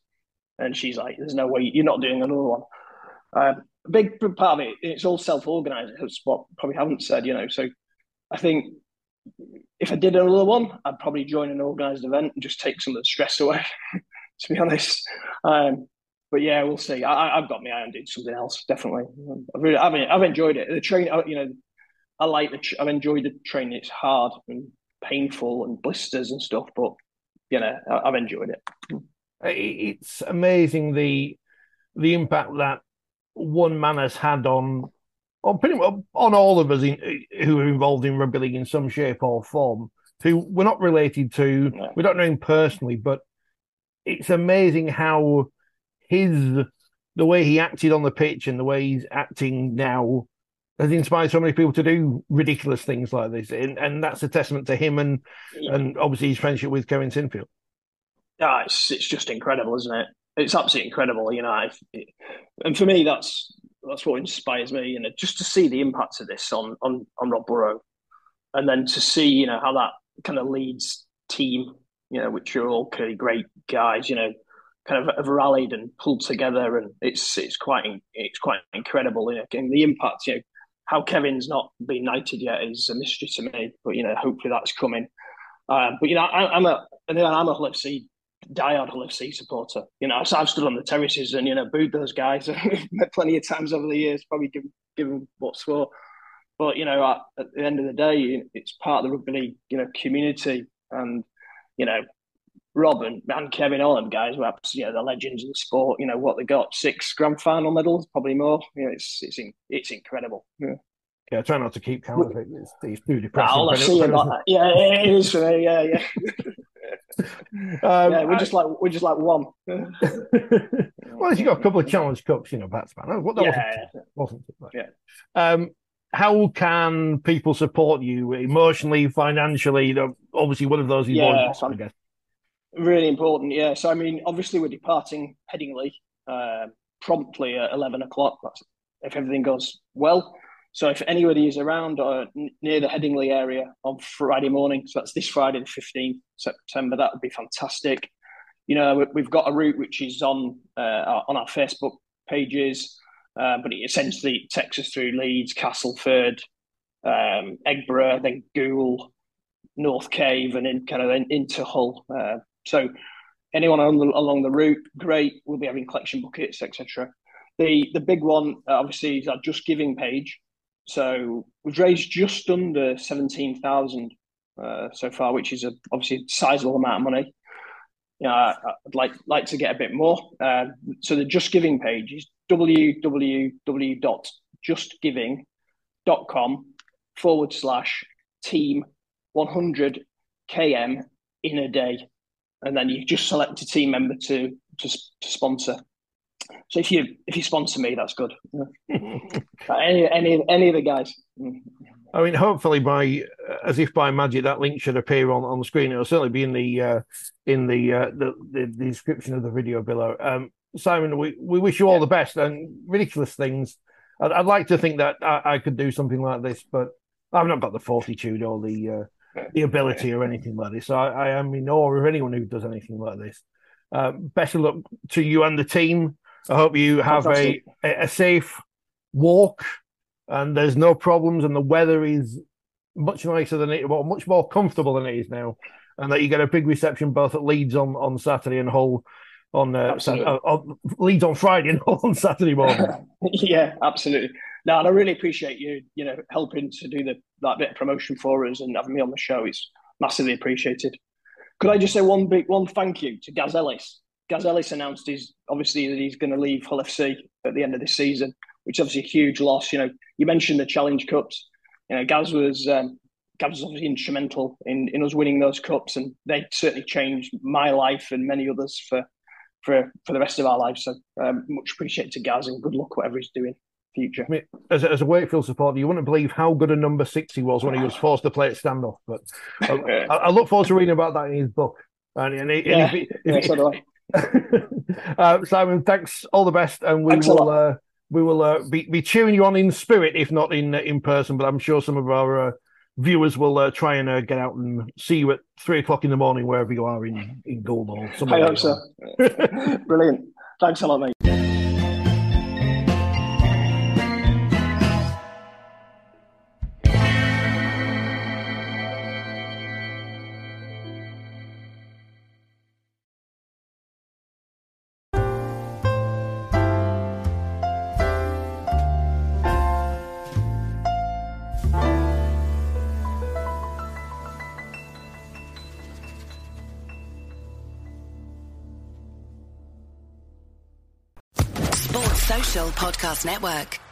and she's like, "There's no way you're not doing another one." Um, big part of it, it's all self-organized. It's what probably haven't said, you know. So I think if I did another one, I'd probably join an organized event and just take some of the stress away. to be honest, um, but yeah, we'll see. I, have got my eye on doing something else. Definitely, I've really, I've, I've enjoyed it. The training, you know, I like the. I've enjoyed the training. It's hard and painful and blisters and stuff, but you know, I've enjoyed it Uh, it's amazing the the impact that one man has had on on pretty much on all of us in, uh, who are involved in rugby league in some shape or form, who we're not related to, No. we don't know him personally, but it's amazing how his the way he acted on the pitch and the way he's acting now has inspired so many people to do ridiculous things like this, and, and that's a testament to him and Yeah. and obviously his friendship with Kevin Sinfield. Yeah, it's it's just incredible, isn't it? It's absolutely incredible, you know. And for me, that's that's what inspires me, you know, just to see the impact of this on on on Rob Burrow, and then to see, you know, how that kind of leads team, you know, which are all clearly great guys, you know, kind of have rallied and pulled together, and it's it's quite it's quite incredible, you know, and the impact, you know, how Kevin's not been knighted yet is a mystery to me, but you know, hopefully that's coming. Um, but you know, I, I'm a and then I'm a Hull FC diehard Hull FC supporter. You know, I've, I've stood on the terraces and you know booed those guys plenty of times over the years. Probably given give them what's for. But you know, at, at the end of the day, it's part of the rugby league, you know, community, and you know, Rob and, Kevin, all them guys were, you know, the legends of the sport. You know what they got: six grand final medals, probably more. You know, it's it's in, it's incredible. Yeah. Yeah, try not to keep count of it. It's, it's too depressing. I'll see about that. Yeah, it is for me. Yeah, yeah, Um, yeah. We're just like we're just like one. well, you got a couple of challenge cups, you know, batsman. What that Yeah, wasn't, wasn't it? But- Yeah. Um, how can people support you emotionally, financially? Obviously, one of those is Yeah, important, I guess. Really important, yeah. So, I mean, obviously, we're departing Headingley uh, promptly at 11 o'clock. That's if everything goes well. So, if anybody is around or near the Headingley area on Friday morning, so that's this Friday, the 15th September, that would be fantastic. You know, we- we've got a route which is on uh, on our Facebook pages, uh, but it essentially takes us through Leeds, Castleford, um, Eggborough, then Goole, North Cave, and in kind of in, into Hull. Uh, so anyone on the, along the route, great. We'll be having collection buckets, etc. The the big one, uh, obviously, is our Just Giving page. So we've raised just under seventeen thousand uh, so far, which is a obviously a sizable amount of money. Yeah, I- I'd like like to get a bit more. Uh, so the Just Giving page is www.justgiving.com forward slash team 100 km in a day, and then you just select a team member to to, to sponsor. So if you if you sponsor me, that's good. Any any any of the guys. I mean, hopefully, by as if by magic, that link should appear on, on the screen. It'll certainly be in the uh, in the, uh, the the the description of the video below. Um, Simon, we, we wish you all the best and ridiculous things. I'd, I'd like to think that I, I could do something like this, but I've not got the fortitude or the uh, the ability or anything like this. I, I am in awe of anyone who does anything like this. Uh, best of luck to you and the team. I hope you have a, Fantastic. a, a safe walk and there's no problems and the weather is much nicer than it well much more comfortable than it is now and that you get a big reception both at Leeds on, on Saturday and Hull on, uh, on Leeds on Friday and Hull on Saturday morning. yeah, absolutely. No, and I really appreciate you, you know, helping to do the that bit of promotion for us and having me on the show. It's massively appreciated. Could I just say one big one thank you to Gaz Ellis? Gaz Ellis announced he's obviously that he's going to leave Hull FC at the end of this season, which is obviously a huge loss. You know, you mentioned the Challenge Cups. You know, Gaz was um, Gaz was obviously instrumental in, in us winning those cups, and they certainly changed my life and many others for for for the rest of our lives. So um, much appreciated to Gaz and good luck whatever he's doing future. I mean, as, a- as a Wakefield supporter, you wouldn't believe how good a number six he was when he was forced to play at standoff. But I, I, I look forward to reading about that in his book. And, and, he- and Yeah, if he- if so. uh, Simon, thanks. All the best, and we Thanks will uh, we will uh, be, be cheering you on in spirit, if not in uh, in person. But I'm sure some of our uh, viewers will uh, try and uh, get out and see you at three o'clock in the morning wherever you are in in somewhere. I hope so. Brilliant. Thanks a lot, mate. Podcast Network.